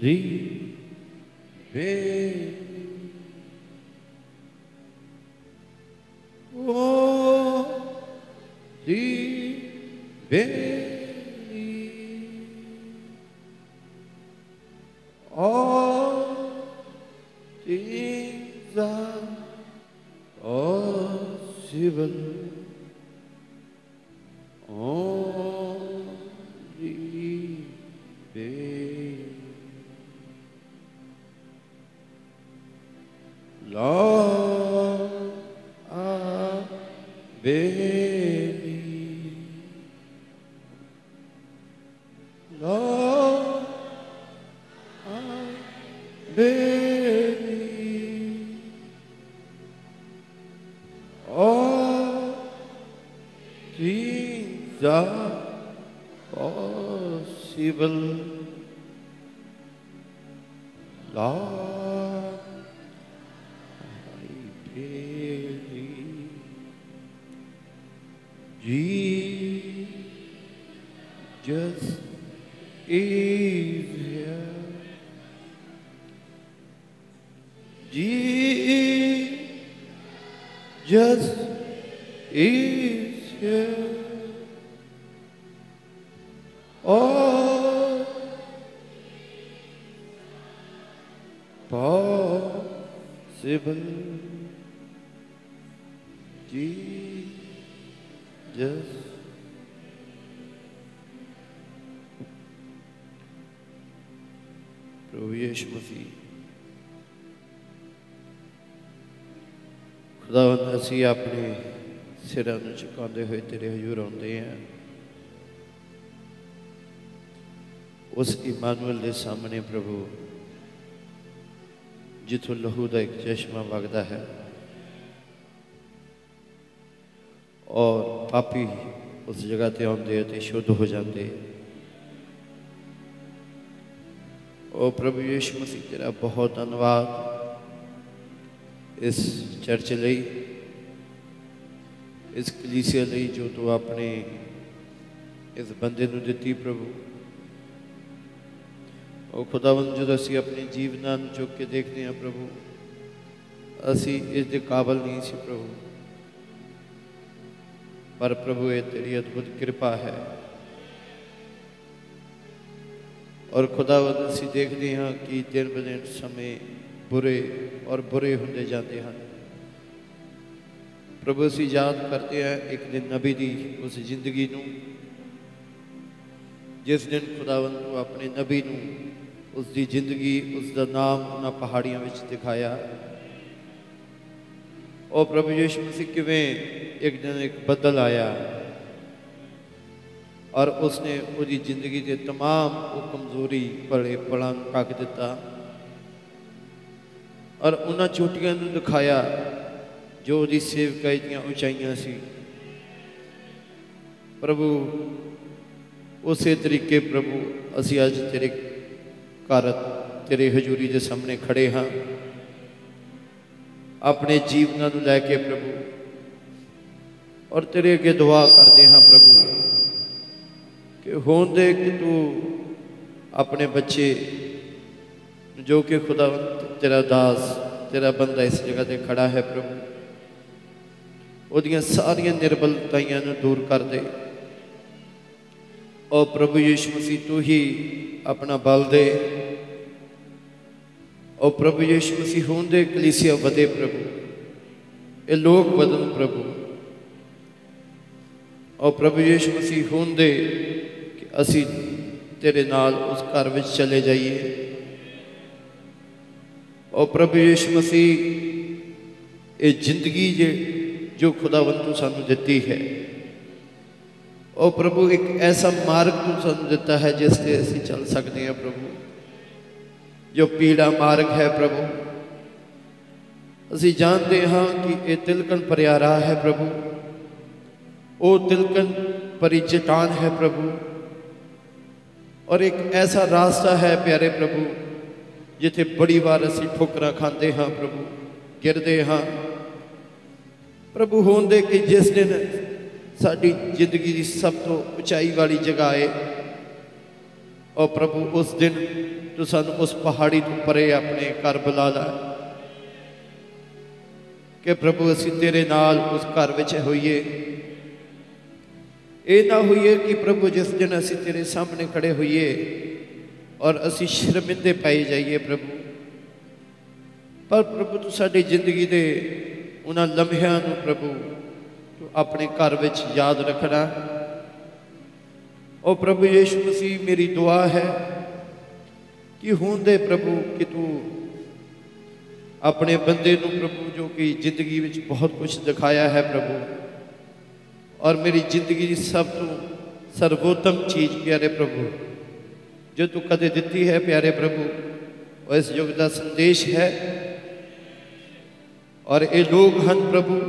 libertar. Oh, libertar. just is here. Oh, possible Jesus. प्रभु यीशु मसीह ਖੁਦਾਵੰਦ ਅਸੀਂ ਆਪਣੇ ਸਿਰਾਂ ਨੂੰ ਝੁਕਾਉਂਦੇ ਹੋਏ ਤੇਰੇ ਹਜ਼ੂਰ ਆਉਂਦੇ ਹਾਂ ਉਸ ਇਮਾਨੁਅਲ ਦੇ ਸਾਹਮਣੇ ਪ੍ਰਭੂ ਜਿੱਥੋਂ ਲਹੂ ਦਾ ਇੱਕ ਚਸ਼ਮਾ ਵਗਦਾ ਹੈ ਔਰ ਪਾਪੀ ਉਸ ਜਗ੍ਹਾ ਤੇ ਆਉਂਦੇ ਅਤੇ ਸ਼ੁੱਧ ਹੋ ਜਾਂਦੇ ਉਹ ਪ੍ਰਭੂ ਯਿਸੂ ਮਸੀਹ ਤੇਰਾ ਬਹੁਤ ਧੰਨਵਾਦ ਇਸ ਚਰਚ ਲਈ, ਇਸ ਕਲੀਸਿਆ ਲਈ ਜੋ ਤੂੰ ਆਪਣੇ ਇਸ ਬੰਦੇ ਨੂੰ ਦਿੱਤੀ ਪ੍ਰਭੂ। ਉਹ ਖੁਦਾਵੰਦ ਜਦੋਂ ਅਸੀਂ ਆਪਣੇ ਜੀਵਨਾਂ ਨੂੰ ਚੁੱਕ ਕੇ ਦੇਖਦੇ ਹਾਂ ਪ੍ਰਭੂ, ਅਸੀਂ ਇਸ ਦੇ ਕਾਬਲ ਨਹੀਂ ਸੀ ਪ੍ਰਭੂ। ਪਰ ਪ੍ਰਭੂ, ਇਹ ਤੇਰੀ ਅਦਭੁਤ ਕਿਰਪਾ ਹੈ। ਔਰ ਖੁਦਾਵੰਦ ਅਸੀਂ ਦੇਖਦੇ ਹਾਂ ਕਿ ਦਿਨ ਬ ਦਿਨ ਸਮੇਂ ਬੁਰੇ ਔਰ ਬੁਰੇ ਹੁੰਦੇ ਜਾਂਦੇ ਹਨ। ਪ੍ਰਭੂ ਅਸੀਂ ਯਾਦ ਕਰਦੇ ਹਾਂ ਇੱਕ ਦਿਨ ਨਬੀ ਦੀ ਉਸ ਜ਼ਿੰਦਗੀ ਨੂੰ ਜਿਸ ਦਿਨ ਖੁਦਾਵੰਦ ਨੂੰ ਆਪਣੇ ਨਬੀ ਨੂੰ ਉਸ ਦੀ ਜ਼ਿੰਦਗੀ ਉਸ ਦਾ ਨਾਮ ਉਹਨਾਂ ਪਹਾੜੀਆਂ ਵਿੱਚ ਦਿਖਾਇਆ ਉਹ ਪ੍ਰਭੂ ਯਿਸੂ ਮਸੀਹ ਕਿਵੇਂ ਇੱਕ ਦਿਨ ਇੱਕ ਬੱਦਲ ਆਇਆ ਔਰ ਉਸਨੇ ਉਹਦੀ ਜ਼ਿੰਦਗੀ ਦੇ तमाम ਉਹ ਕਮਜ਼ੋਰੀ ਭਲੇ ਪਲਾਂ ਨੂੰ ਕੱਕ ਦਿੱਤਾ ਔਰ ਉਹਨਾਂ ਚੋਟੀਆਂ ਨੂੰ ਦਿਖਾਇਆ ਜੋ ਉਹਦੀ ਸੇਵਕਾਈ ਦੀਆਂ ਉਚਾਈਆਂ ਸੀ। ਪ੍ਰਭੂ, ਉਸੇ ਤਰੀਕੇ ਪ੍ਰਭੂ, ਅਸੀਂ ਅੱਜ ਤੇਰੇ ਘਰ, ਤੇਰੇ ਹਜ਼ੂਰੀ ਦੇ ਸਾਹਮਣੇ ਖੜੇ ਹਾਂ। ਆਪਣੇ ਜੀਵਨਾਂ ਨੂੰ ਲੈ ਕੇ ਪ੍ਰਭੂ, ਔਰ ਤੇਰੇ ਅੱਗੇ ਦੁਆ ਕਰਦੇ ਹਾਂ ਪ੍ਰਭੂ, ਕਿ ਹੋਣ ਦੇ ਕਿ ਤੂੰ ਆਪਣੇ ਬੱਚੇ ਜੋ ਕਿ ਖੁਦਾਵੰਦ ਤੇਰਾ ਦਾਸ, ਤੇਰਾ ਬੰਦਾ ਇਸ ਜਗ੍ਹਾ ਤੇ ਖੜਾ ਹੈ ਪ੍ਰਭੂ। ਉਹਦੀਆਂ ਸਾਰੀਆਂ ਨਿਰਬਲਤਾਈਆਂ ਨੂੰ ਦੂਰ ਕਰ ਦੇ। ਉਹ ਪ੍ਰਭੂ ਯਿਸੂ ਮਸੀਹ ਤੂੰ ਹੀ ਆਪਣਾ ਬਲ ਦੇ। ਉਹ ਪ੍ਰਭੂ ਯਿਸੂ ਮਸੀਹ ਹੋਣ ਦੇ ਕਲੀਸਿਆ ਵਧੇ ਪ੍ਰਭੂ। ਇਹ ਲੋਕ ਵਧਣ ਪ੍ਰਭੂ। ਉਹ ਪ੍ਰਭੂ ਯਿਸੂ ਮਸੀਹ ਹੋਣ ਦੇ ਕਿ ਅਸੀਂ ਤੇਰੇ ਨਾਲ ਉਸ ਘਰ ਵਿੱਚ ਚਲੇ ਜਾਈਏ। ਉਹ ਪ੍ਰਭੂ ਯਿਸੂ ਮਸੀਹ, ਇਹ ਜ਼ਿੰਦਗੀ ਜੇ ਜੋ ਖੁਦਾਵੰਦ ਤੂੰ ਸਾਨੂੰ ਦਿੱਤੀ ਹੈ ਉਹ ਪ੍ਰਭੂ ਇੱਕ ਐਸਾ ਮਾਰਗ ਤੂੰ ਸਾਨੂੰ ਦਿੱਤਾ ਹੈ ਜਿਸ ਤੇ ਅਸੀਂ ਚੱਲ ਸਕਦੇ ਹਾਂ ਪ੍ਰਭੂ ਜੋ ਪੀੜਾ ਮਾਰਗ ਹੈ ਪ੍ਰਭੂ ਅਸੀਂ ਜਾਣਦੇ ਹਾਂ ਕਿ ਇਹ ਤਿਲਕਣ ਭਰਿਆ ਰਾਹ ਹੈ ਪ੍ਰਭੂ ਉਹ ਤਿਲਕਣ ਭਰੀ ਚਟਾਨ ਹੈ ਪ੍ਰਭੂ ਔਰ ਇੱਕ ਐਸਾ ਰਾਸਤਾ ਹੈ ਪਿਆਰੇ ਪ੍ਰਭੂ ਜਿੱਥੇ ਬੜੀ ਵਾਰ ਅਸੀਂ ਠੋਕਰਾਂ ਖਾਂਦੇ ਹਾਂ ਪ੍ਰਭੂ ਗਿਰਦੇ ਹਾਂ ਪ੍ਰਭੂ ਹੋਣ ਦੇ ਕਿ ਜਿਸ ਦਿਨ ਸਾਡੀ ਜ਼ਿੰਦਗੀ ਦੀ ਸਭ ਤੋਂ ਉਚਾਈ ਵਾਲੀ ਜਗ੍ਹਾ ਹੈ ਉਹ ਪ੍ਰਭੂ ਉਸ ਦਿਨ ਤੂੰ ਸਾਨੂੰ ਉਸ ਪਹਾੜੀ ਤੋਂ ਪਰੇ ਆਪਣੇ ਘਰ ਬੁਲਾ ਲੈ। ਕਿ ਪ੍ਰਭੂ ਅਸੀਂ ਤੇਰੇ ਨਾਲ ਉਸ ਘਰ ਵਿੱਚ ਹੋਈਏ। ਇਹ ਨਾ ਹੋਈਏ ਕਿ ਪ੍ਰਭੂ ਜਿਸ ਦਿਨ ਅਸੀਂ ਤੇਰੇ ਸਾਹਮਣੇ ਖੜੇ ਹੋਈਏ ਔਰ ਅਸੀਂ ਸ਼ਰਮਿੰਦੇ ਪਾਏ ਜਾਈਏ ਪ੍ਰਭੂ। ਪਰ ਪ੍ਰਭੂ ਤੂੰ ਸਾਡੀ ਜ਼ਿੰਦਗੀ ਦੇ ਉਹਨਾਂ ਲਮਹਿਆਂ ਨੂੰ ਪ੍ਰਭੂ ਤੂੰ ਆਪਣੇ ਘਰ ਵਿੱਚ ਯਾਦ ਰੱਖਣਾ ਉਹ ਪ੍ਰਭੂ ਯੀਸ਼ੂ ਮਸੀਹ ਮੇਰੀ ਦੁਆ ਹੈ ਕਿ ਹੁਣ ਦੇ ਪ੍ਰਭੂ ਕਿ ਤੂੰ ਆਪਣੇ ਬੰਦੇ ਨੂੰ ਪ੍ਰਭੂ ਜੋ ਕਿ ਜ਼ਿੰਦਗੀ ਵਿੱਚ ਬਹੁਤ ਕੁਝ ਦਿਖਾਇਆ ਹੈ ਪ੍ਰਭੂ ਔਰ ਮੇਰੀ ਜ਼ਿੰਦਗੀ ਦੀ ਸਭ ਤੋਂ ਸਰਵੋਤਮ ਚੀਜ਼ ਪਿਆਰੇ ਪ੍ਰਭੂ ਜੋ ਤੂੰ ਕਦੇ ਦਿੱਤੀ ਹੈ ਪਿਆਰੇ ਪ੍ਰਭੂ ਉਹ ਇਸ ਯੁੱਗ ਦਾ ਸੰਦੇਸ਼ ਹੈ ਔਰ ਇਹ ਲੋਕ ਹਨ ਪ੍ਰਭੂ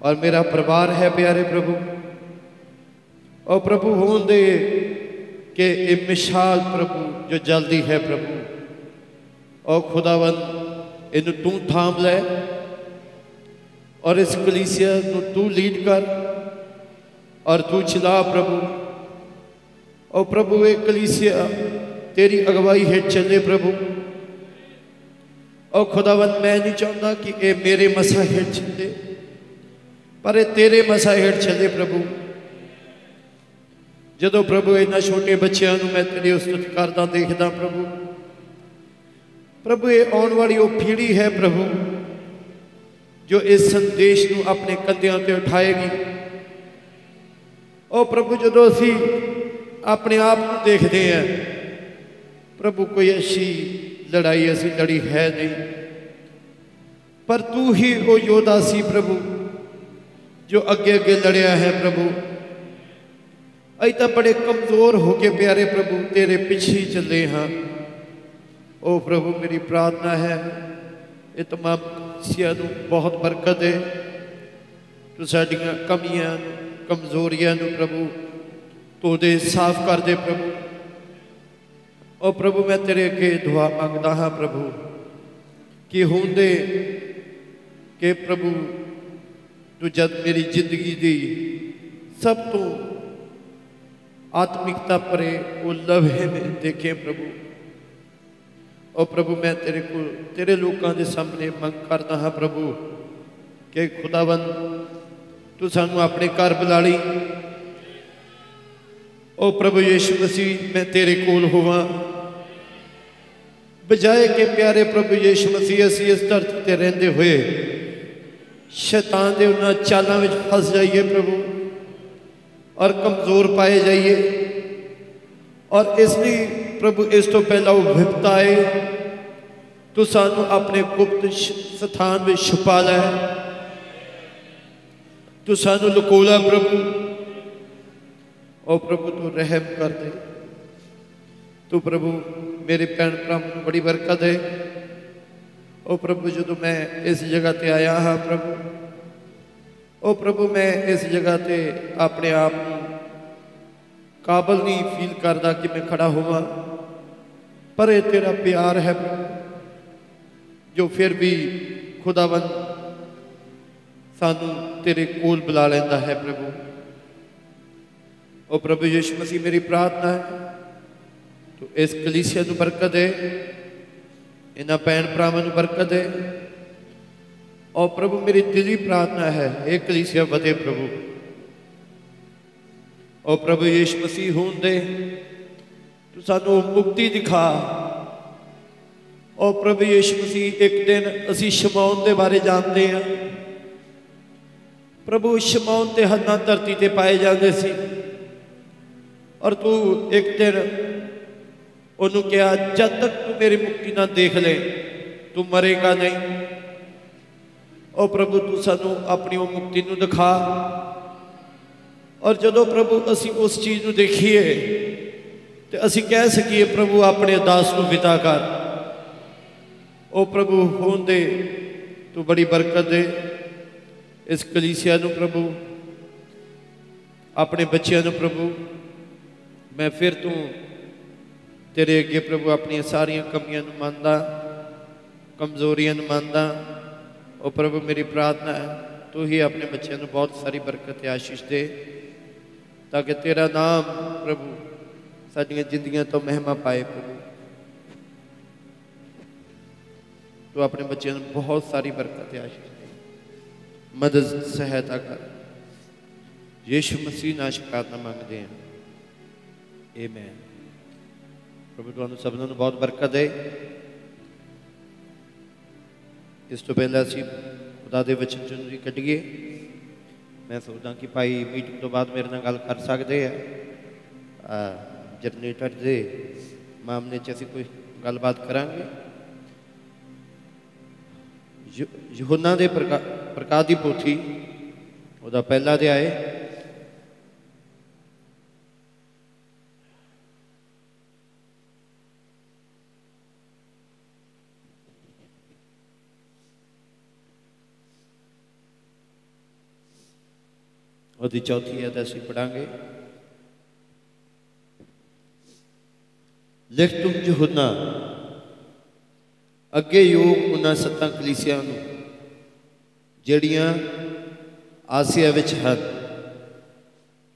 ਔਰ ਮੇਰਾ ਪਰਿਵਾਰ ਹੈ ਪਿਆਰੇ ਪ੍ਰਭੂ ਉਹ ਪ੍ਰਭੂ ਹੋਣ ਦੇ ਕਿ ਇਹ ਮਿਸਾਲ ਪ੍ਰਭੂ ਜੋ ਜਲਦੀ ਹੈ ਪ੍ਰਭੂ ਉਹ ਖੁਦਾਵੰਦ ਇਹਨੂੰ ਤੂੰ ਥਾਮ ਲੈ ਔਰ ਇਸ ਕਲੀਸਿਆ ਨੂੰ ਤੂੰ ਲੀਡ ਕਰ ਔਰ ਤੂੰ ਚਲਾ ਪ੍ਰਭੂ ਉਹ ਪ੍ਰਭੂ ਇਹ ਕਲੀਸਿਆ ਤੇਰੀ ਅਗਵਾਈ ਹੇਠ ਚੱਲੇ ਪ੍ਰਭੂ ਉਹ ਖੁਦਾਵੰਦ ਮੈਂ ਨਹੀਂ ਚਾਹੁੰਦਾ ਕਿ ਇਹ ਮੇਰੇ ਮਸਾ ਹੇਠ ਚੱਲੇ ਪਰ ਇਹ ਤੇਰੇ ਮਸਾ ਹੇਠ ਚੱਲੇ ਪ੍ਰਭੂ ਜਦੋਂ ਪ੍ਰਭੂ ਇਹਨਾਂ ਛੋਟੇ ਬੱਚਿਆਂ ਨੂੰ ਮੈਂ ਤੇਰੀ ਉਸਤਤ ਕਰਦਾ ਦੇਖਦਾ ਪ੍ਰਭੂ ਪ੍ਰਭੂ ਇਹ ਆਉਣ ਵਾਲੀ ਉਹ ਪੀੜ੍ਹੀ ਹੈ ਪ੍ਰਭੂ ਜੋ ਇਸ ਸੰਦੇਸ਼ ਨੂੰ ਆਪਣੇ ਕੰਧਿਆਂ ਤੇ ਉਠਾਏਗੀ ਉਹ ਪ੍ਰਭੂ ਜਦੋਂ ਅਸੀਂ ਆਪਣੇ ਆਪ ਨੂੰ ਦੇਖਦੇ ਹਾਂ ਪ੍ਰਭੂ ਕੋਈ ਅੱਛੀ ਲੜਾਈ ਅਸੀਂ ਲੜੀ ਹੈ ਨਹੀਂ। ਪਰ ਤੂੰ ਹੀ ਉਹ ਯੋਧਾ ਸੀ ਪ੍ਰਭੂ, ਜੋ ਅੱਗੇ ਅੱਗੇ ਲੜਿਆ ਹੈ ਪ੍ਰਭੂ। ਅਸੀਂ ਤਾਂ ਬੜੇ ਕਮਜ਼ੋਰ ਹੋ ਕੇ ਪਿਆਰੇ ਪ੍ਰਭੂ, ਤੇਰੇ ਪਿੱਛੇ ਹੀ ਚੱਲੇ ਹਾਂ। ਉਹ ਪ੍ਰਭੂ, ਮੇਰੀ ਪ੍ਰਾਰਥਨਾ ਹੈ, ਇਹ ਤਮਾਮ ਸਿਆ ਨੂੰ ਬਹੁਤ ਬਰਕਤ ਦੇ ਤੂੰ ਸਾਡੀਆਂ ਕਮੀਆਂ ਨੂੰ, ਕਮਜ਼ੋਰੀਆਂ ਨੂੰ ਪ੍ਰਭੂ, ਤੂੰ ਦੇ ਸਾਫ਼ ਕਰ ਦੇ ਪ੍ਰਭੂ। ਉਹ ਪ੍ਰਭੂ, ਮੈਂ ਤੇਰੇ ਅੱਗੇ ਦੁਆ ਮੰਗਦਾ ਹਾਂ ਪ੍ਰਭੂ, ਕਿ ਹੁੰਦੇ ਕਿ ਪ੍ਰਭੂ, ਤੂੰ ਜਦ ਮੇਰੀ ਜ਼ਿੰਦਗੀ ਦੀ ਸਭ ਤੋਂ ਆਤਮਿਕਤਾ ਭਰੇ ਉਹ ਲਮਹੇ ਮੈਂ ਦੇਖੇ ਪ੍ਰਭੂ। ਉਹ ਪ੍ਰਭੂ, ਮੈਂ ਤੇਰੇ ਕੋਲ, ਤੇਰੇ ਲੋਕਾਂ ਦੇ ਸਾਹਮਣੇ ਮੰਗ ਕਰਦਾ ਹਾਂ ਪ੍ਰਭੂ, ਕਿ ਖੁਦਾਵੰਦ, ਤੂੰ ਸਾਨੂੰ ਆਪਣੇ ਘਰ ਬੁਲਾ ਲਈ। ਉਹ ਪ੍ਰਭੂ ਯੀਸ਼ੂ ਮਸੀਹ, ਮੈਂ ਤੇਰੇ ਕੋਲ ਹੋਵਾਂ। ਬਜਾਏ ਕਿ ਪਿਆਰੇ ਪ੍ਰਭੂ ਯੀਸ਼ੂ ਮਸੀਹ ਅਸੀਂ ਇਸ ਧਰਤੀ ਤੇ ਰਹਿੰਦੇ ਹੋਏ ਸ਼ੈਤਾਨ ਦੇ ਉਹਨਾਂ ਚਾਲਾਂ ਵਿੱਚ ਫਸ ਜਾਈਏ ਪ੍ਰਭੂ ਔਰ ਕਮਜ਼ੋਰ ਪਾਏ ਜਾਈਏ ਔਰ ਇਸ ਲਈ ਪ੍ਰਭੂ ਇਸ ਤੋਂ ਪਹਿਲਾਂ ਉਹ ਵਿਪਤਾ ਆਏ ਤੂੰ ਸਾਨੂੰ ਆਪਣੇ ਗੁਪਤ ਸ਼- ਸਥਾਨ ਵਿੱਚ ਛੁਪਾ ਲੈ ਤੂੰ ਸਾਨੂੰ ਲੁਕੋਲਾ ਪ੍ਰਭੂ ਉਹ ਪ੍ਰਭੂ ਤੂੰ ਰਹਿਮ ਕਰ ਦੇ ਤੂੰ ਪ੍ਰਭੂ ਮੇਰੇ ਭੈਣ ਭਰਾਵਾਂ ਨੂੰ ਬੜੀ ਬਰਕਤ ਦੇ ਉਹ ਪ੍ਰਭੂ ਜਦੋਂ ਮੈਂ ਇਸ ਜਗ੍ਹਾ ਤੇ ਆਇਆ ਹਾਂ ਪ੍ਰਭੂ ਉਹ ਪ੍ਰਭੂ ਮੈਂ ਇਸ ਜਗ੍ਹਾ ਤੇ ਆਪਣੇ ਆਪ ਨੂੰ ਕਾਬਲ ਨਹੀਂ ਫੀਲ ਕਰਦਾ ਕਿ ਮੈਂ ਖੜਾ ਹੋਵਾਂ ਪਰ ਇਹ ਤੇਰਾ ਪਿਆਰ ਹੈ ਪ੍ਰਭੂ ਜੋ ਫਿਰ ਵੀ ਖੁਦਾਵੰਦ ਸਾਨੂੰ ਤੇਰੇ ਕੋਲ ਬੁਲਾ ਲੈਂਦਾ ਹੈ ਪ੍ਰਭੂ ਉਹ ਪ੍ਰਭੂ ਯਿਸੂ ਮਸੀਹ ਮੇਰੀ ਪ੍ਰਾਰਥਨਾ ਹੈ ਤੂੰ ਇਸ ਕਲੀਸਿਆ ਨੂੰ ਬਰਕਤ ਦੇ, ਇਹਨਾਂ ਭੈਣ ਭਰਾਵਾਂ ਨੂੰ ਬਰਕਤ ਦੇ। ਔਰ ਪ੍ਰਭੂ, ਮੇਰੀ ਦਿਲੀ ਪ੍ਰਾਰਥਨਾ ਹੈ, ਇਹ ਕਲੀਸਿਆ ਵਧੇ ਪ੍ਰਭੂ। ਔਰ ਪ੍ਰਭੂ ਯੀਸ਼ੂ ਮਸੀਹ ਹੋਣ ਦੇ, ਤੂੰ ਸਾਨੂੰ ਮੁਕਤੀ ਦਿਖਾ। ਔਰ ਪ੍ਰਭੂ ਯੀਸ਼ੂ ਮਸੀਹ, ਇੱਕ ਦਿਨ ਅਸੀਂ ਸ਼ਮੌਨ ਦੇ ਬਾਰੇ ਜਾਣਦੇ ਹਾਂ। ਪ੍ਰਭੂ ਸ਼ਮੌਨ ਤੇ ਹੱਦਾਂ ਧਰਤੀ ਤੇ ਪਾਏ ਜਾਂਦੇ ਸੀ। ਔਰ ਤੂੰ ਇੱਕ ਦਿਨ ਉਹਨੂੰ ਕਿਹਾ, ਜਦ ਤੱਕ ਤੂੰ ਮੇਰੀ ਮੁਕਤੀ ਨਾ ਦੇਖ ਲੈ, ਤੂੰ ਮਰੇਗਾ ਨਹੀਂ। ਉਹ ਪ੍ਰਭੂ, ਤੂੰ ਸਾਨੂੰ ਆਪਣੀ ਉਹ ਮੁਕਤੀ ਨੂੰ ਦਿਖਾ। ਔਰ ਜਦੋਂ ਪ੍ਰਭੂ ਅਸੀਂ ਉਸ ਚੀਜ਼ ਨੂੰ ਦੇਖੀਏ, ਤੇ ਅਸੀਂ ਕਹਿ ਸਕੀਏ, ਪ੍ਰਭੂ ਆਪਣੇ ਦਾਸ ਨੂੰ ਵਿਦਾ ਕਰ। ਉਹ ਪ੍ਰਭੂ ਹੋਣ ਦੇ, ਤੂੰ ਬੜੀ ਬਰਕਤ ਦੇ। ਇਸ ਕਲੀਸਿਆ ਨੂੰ ਪ੍ਰਭੂ, ਆਪਣੇ ਬੱਚਿਆਂ ਨੂੰ ਪ੍ਰਭੂ, ਮੈਂ ਫਿਰ ਤੂੰ ਤੇਰੇ ਅੱਗੇ ਪ੍ਰਭੂ ਆਪਣੀਆਂ ਸਾਰੀਆਂ ਕਮੀਆਂ ਨੂੰ ਮੰਨਦਾ, ਕਮਜ਼ੋਰੀਆਂ ਨੂੰ ਮੰਨਦਾ, ਉਹ ਪ੍ਰਭੂ ਮੇਰੀ ਪ੍ਰਾਰਥਨਾ ਹੈ, ਤੂੰ ਹੀ ਆਪਣੇ ਬੱਚਿਆਂ ਨੂੰ ਬਹੁਤ ਸਾਰੀ ਬਰਕਤ ਤੇ ਆਸ਼ੀਸ਼ ਦੇ, ਤਾਂ ਕਿ ਤੇਰਾ ਨਾਮ ਪ੍ਰਭੂ ਸਾਡੀਆਂ ਜ਼ਿੰਦਗੀਆਂ ਤੋਂ ਮਹਿਮਾ ਪਾਏ ਪ੍ਰਭੂ। ਤੂੰ ਆਪਣੇ ਬੱਚਿਆਂ ਨੂੰ ਬਹੁਤ ਸਾਰੀ ਬਰਕਤ ਤੇ ਆਸ਼ੀਸ਼ ਦੇ। ਮਦਦ, ਸਹਾਇਤਾ ਕਰ। ਯੀਸ਼ੂ ਮਸੀਹ ਨਾਲ ਸ਼ੁਕਰਾਨਾ ਮੰਗਦੇ ਹਾਂ। ਆਮੇਨ ਪ੍ਰਭੂ, ਤੁਹਾਨੂੰ ਸਭਨਾਂ ਨੂੰ ਬਹੁਤ ਬਰਕਤ ਦੇ ਇਸ ਤੋਂ ਪਹਿਲਾਂ ਅਸੀਂ ਖੁਦਾ ਦੇ ਵਚਨ ਚੋਂ ਜੀ ਕੱਢੀਏ। ਮੈਂ ਸੋਚਦਾ ਕਿ ਭਾਈ ਮੀਟਿੰਗ ਤੋਂ ਬਾਅਦ ਮੇਰੇ ਨਾਲ ਗੱਲ ਕਰ ਸਕਦੇ ਆ। ਜਨਰੇਟਰ ਦੇ ਮਾਮਲੇ 'ਚ ਅਸੀਂ ਕੋਈ ਗੱਲਬਾਤ ਕਰਾਂਗੇ। ਯੁ- ਯਹੋਨਾ ਦੇ ਪ੍ਰਕਾ- ਪ੍ਰਕਾਸ਼ ਦੀ ਪੋਥੀ, ਉਹਦਾ ਪਹਿਲਾ ਅਧਿਆਏ ਉਹਦੀ ਚੌਥੀ ਅਧ ਅਸੀਂ ਪੜਾਂਗੇ। ਲਿਖ ਤੁਮ ਯਹੋਨਾ ਅੱਗੇ ਯੋਗ ਉਹਨਾਂ ਸੱਤਾਂ ਕਲੀਸਿਆਂ ਨੂੰ, ਜਿਹੜੀਆਂ ਆਸੀਆ ਵਿੱਚ ਹਨ।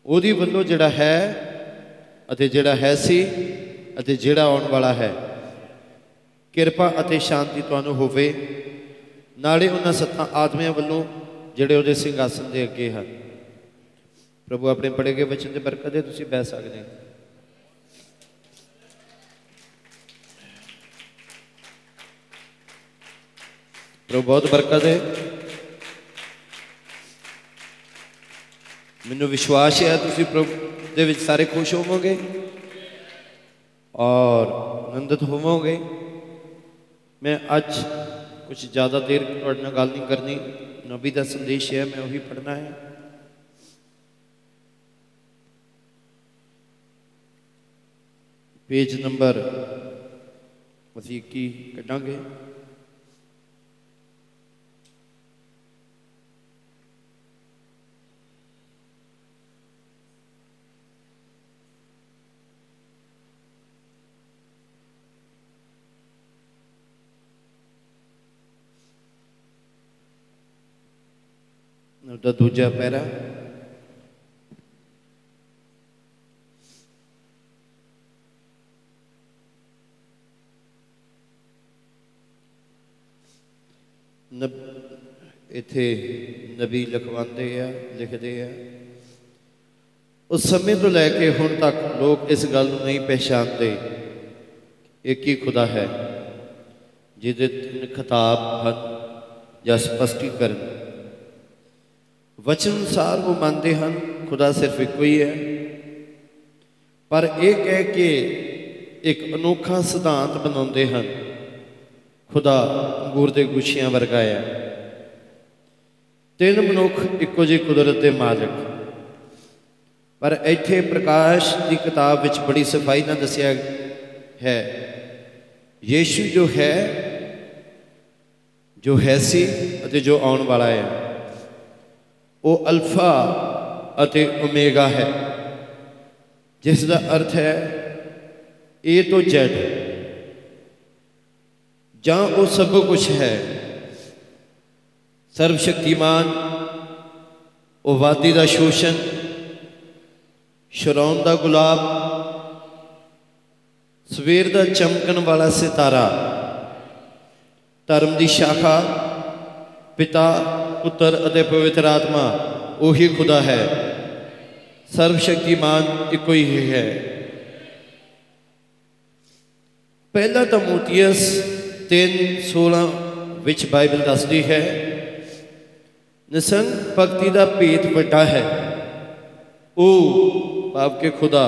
ਉਹਦੀ ਵੱਲੋਂ ਜਿਹੜਾ ਹੈ ਅਤੇ ਜਿਹੜਾ ਹੈ ਸੀ ਅਤੇ ਜਿਹੜਾ ਆਉਣ ਵਾਲਾ ਹੈ, ਕਿਰਪਾ ਅਤੇ ਸ਼ਾਂਤੀ ਤੁਹਾਨੂੰ ਹੋਵੇ। ਨਾਲੇ ਉਹਨਾਂ ਸੱਤਾਂ ਆਦਮੀਆਂ ਵੱਲੋਂ ਜਿਹੜੇ ਉਹਦੇ ਸਿੰਘਾਸਨ ਦੇ ਅੱਗੇ ਹਨ। ਪ੍ਰਭੂ, ਆਪਣੇ ਪੜੇ ਗਏ ਵਚਨ ਦੇ ਬਰਕਤ ਦੇ, ਤੁਸੀਂ ਬਹਿ ਸਕਦੇ ਹੋ। ਪ੍ਰਭੂ, ਬਹੁਤ ਬਰਕਤ ਹੈ। ਮੈਨੂੰ ਵਿਸ਼ਵਾਸ ਹੈ, ਤੁਸੀਂ ਪ੍ਰਭੂ ਦੇ ਵਿੱਚ ਸਾਰੇ ਖੁਸ਼ ਹੋਵੋਗੇ ਔਰ ਆਨੰਦਿਤ ਹੋਵੋਗੇ। ਮੈਂ ਅੱਜ ਕੁਝ ਜ਼ਿਆਦਾ ਦੇਰ ਤੁਹਾਡੇ ਨਾਲ ਗੱਲ ਨਹੀਂ ਕਰਨੀ। ਨਬੀ ਦਾ ਸੰਦੇਸ਼ ਹੈ, ਮੈਂ ਉਹੀ ਪੜਨਾ ਹੈ। ਪੇਜ ਨੰਬਰ ਅਸੀਂ ਕੀ ਕੱਢਾਂਗੇ ਉਹਦਾ ਦੂਜਾ ਪੈਰਾ ਇਥੇ ਨਬੀ ਲਿਖਵਾਉਂਦੇ ਆ, ਲਿਖਦੇ ਆ। ਉਸ ਸਮੇਂ ਤੋਂ ਲੈ ਕੇ ਹੁਣ ਤੱਕ ਲੋਕ ਇਸ ਗੱਲ ਨੂੰ ਨਹੀਂ ਪਛਾਣਦੇ ਇੱਕ ਹੀ ਖੁਦਾ ਹੈ, ਜਿਹਦੇ ਤਿੰਨ ਖਿਤਾਬ ਹਨ ਜਾਂ ਸਪਸ਼ਟੀਕਰਨ। ਵਚਨ ਅਨੁਸਾਰ ਉਹ ਮੰਨਦੇ ਹਨ, ਖੁਦਾ ਸਿਰਫ ਇੱਕੋ ਹੀ ਹੈ। ਪਰ ਇਹ ਕਹਿ ਕੇ ਇੱਕ ਅਨੋਖਾ ਸਿਧਾਂਤ ਬਣਾਉਂਦੇ ਹਨ ਖੁਦਾ ਅੰਗੂਰ ਦੇ ਗੁੱਛੀਆਂ ਵਰਗਾ ਹੈ ਤਿੰਨ ਮਨੁੱਖ ਇੱਕੋ ਜਿਹੀ ਕੁਦਰਤ ਦੇ ਮਾਲਕ। ਪਰ ਇੱਥੇ ਪ੍ਰਕਾਸ਼ ਦੀ ਕਿਤਾਬ ਵਿੱਚ ਬੜੀ ਸਫ਼ਾਈ ਨਾਲ ਦੱਸਿਆ ਹੈ, ਯੀਸ਼ੂ ਜੋ ਹੈ ਜੋ ਹੈ ਸੀ ਅਤੇ ਜੋ ਆਉਣ ਵਾਲਾ ਹੈ ਉਹ ਅਲਫਾ ਅਤੇ ਓਮੇਗਾ ਹੈ। ਜਿਸ ਦਾ ਅਰਥ ਹੈ ਏ ਤੋਂ ਜ਼ੈਡ ਜਾਂ ਉਹ ਸਭ ਕੁਝ ਹੈ ਸਰਵ ਸ਼ਕਤੀਮਾਨ ਉਹ ਵਾਦੀ ਦਾ ਸ਼ੋਸ਼ਣ ਸ਼ਰੌਨ ਦਾ ਗੁਲਾਬ, ਸਵੇਰ ਦਾ ਚਮਕਣ ਵਾਲਾ ਸਿਤਾਰਾ, ਧਰਮ ਦੀ ਸ਼ਾਖਾ, ਪਿਤਾ, ਪੁੱਤਰ ਅਤੇ ਪਵਿੱਤਰ ਆਤਮਾ, ਉਹੀ ਖੁਦਾ ਹੈ। ਸਰਵ ਸ਼ਕਤੀਮਾਨ ਇੱਕੋ ਹੀ ਹੈ। ਪਹਿਲਾ ਤਮੋਥੀਅਸ 3:16 ਵਿੱਚ ਬਾਈਬਲ ਦੱਸਦੀ ਹੈ, ਨਿਸੰਗ ਭਗਤੀ ਦਾ ਭੇਤ ਵੱਡਾ ਹੈ। ਉਹ ਭਾਵ ਕੇ ਖੁਦਾ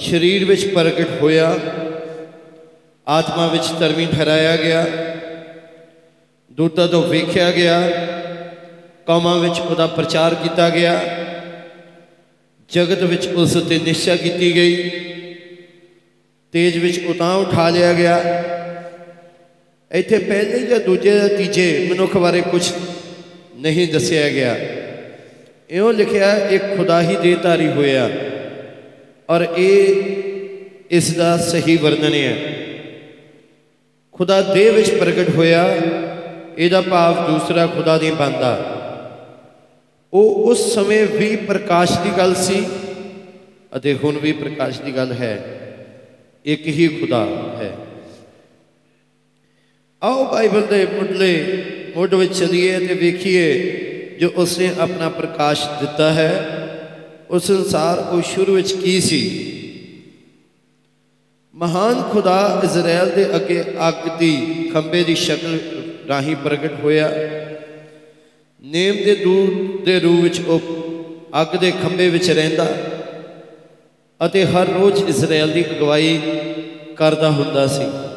ਸਰੀਰ ਵਿੱਚ ਪ੍ਰਗਟ ਹੋਇਆ, ਆਤਮਾ ਵਿੱਚ ਧਰਮੀ ਠਹਿਰਾਇਆ ਗਿਆ, ਦੂਤਾਂ ਤੋਂ ਵੇਖਿਆ ਗਿਆ, ਕੌਮਾਂ ਵਿੱਚ ਉਹਦਾ ਪ੍ਰਚਾਰ ਕੀਤਾ ਗਿਆ, ਜਗਤ ਵਿੱਚ ਉਸ ਤੇ ਨਿਸ਼ਚਾ ਕੀਤੀ ਗਈ, ਤੇਜ ਵਿੱਚ ਉਤਾਂ ਉਠਾ ਲਿਆ ਗਿਆ ਇੱਥੇ ਪਹਿਲੇ ਜਾਂ ਦੂਜੇ ਜਾਂ ਤੀਜੇ ਮਨੁੱਖ ਬਾਰੇ ਕੁਝ ਨਹੀਂ ਦੱਸਿਆ ਗਿਆ। ਇਉਂ ਲਿਖਿਆ ਇੱਕ ਖੁਦਾ ਹੀ ਦੇਹਧਾਰੀ ਹੋਇਆ ਔਰ ਇਹ ਇਸ ਦਾ ਸਹੀ ਵਰਣਨ ਹੈ। ਖੁਦਾ ਦੇਹ ਵਿੱਚ ਪ੍ਰਗਟ ਹੋਇਆ, ਇਹਦਾ ਭਾਵ ਦੂਸਰਾ ਖੁਦਾ ਨਹੀਂ ਬੰਦਾ ਉਹ ਉਸ ਸਮੇਂ ਵੀ ਪ੍ਰਕਾਸ਼ ਦੀ ਗੱਲ ਸੀ ਅਤੇ ਹੁਣ ਵੀ ਪ੍ਰਕਾਸ਼ ਦੀ ਗੱਲ ਹੈ। ਇੱਕ ਹੀ ਖੁਦਾ ਹੈ। ਆਓ ਬਾਈਬਲ ਦੇ ਮੁੱਢਲੇ ਮੁੱਢ ਵਿੱਚ ਚਲੀਏ ਤੇ ਵੇਖੀਏ ਜੋ ਉਸਨੇ ਆਪਣਾ ਪ੍ਰਕਾਸ਼ ਦਿੱਤਾ ਹੈ। ਉਸ ਅਨਸਾਰ ਉਹ ਸ਼ੁਰੂ ਵਿੱਚ ਕੀ ਸੀ? ਮਹਾਨ ਖੁਦਾ ਇਜ਼ਰਾਈਲ ਦੇ ਅੱਗੇ ਅੱਗ ਦੀ ਖੰਬੇ ਦੀ ਸ਼ਕਲ ਰਾਹੀਂ ਪ੍ਰਗਟ ਹੋਇਆ। ਨੇਮ ਦੇ ਦੂਤ ਦੇ ਰੂਪ ਵਿੱਚ ਉਹ ਅੱਗ ਦੇ ਖੰਬੇ ਵਿੱਚ ਰਹਿੰਦਾ ਅਤੇ ਹਰ ਰੋਜ਼ ਇਜ਼ਰਾਈਲ ਦੀ ਅਗਵਾਈ ਕਰਦਾ ਹੁੰਦਾ ਸੀ।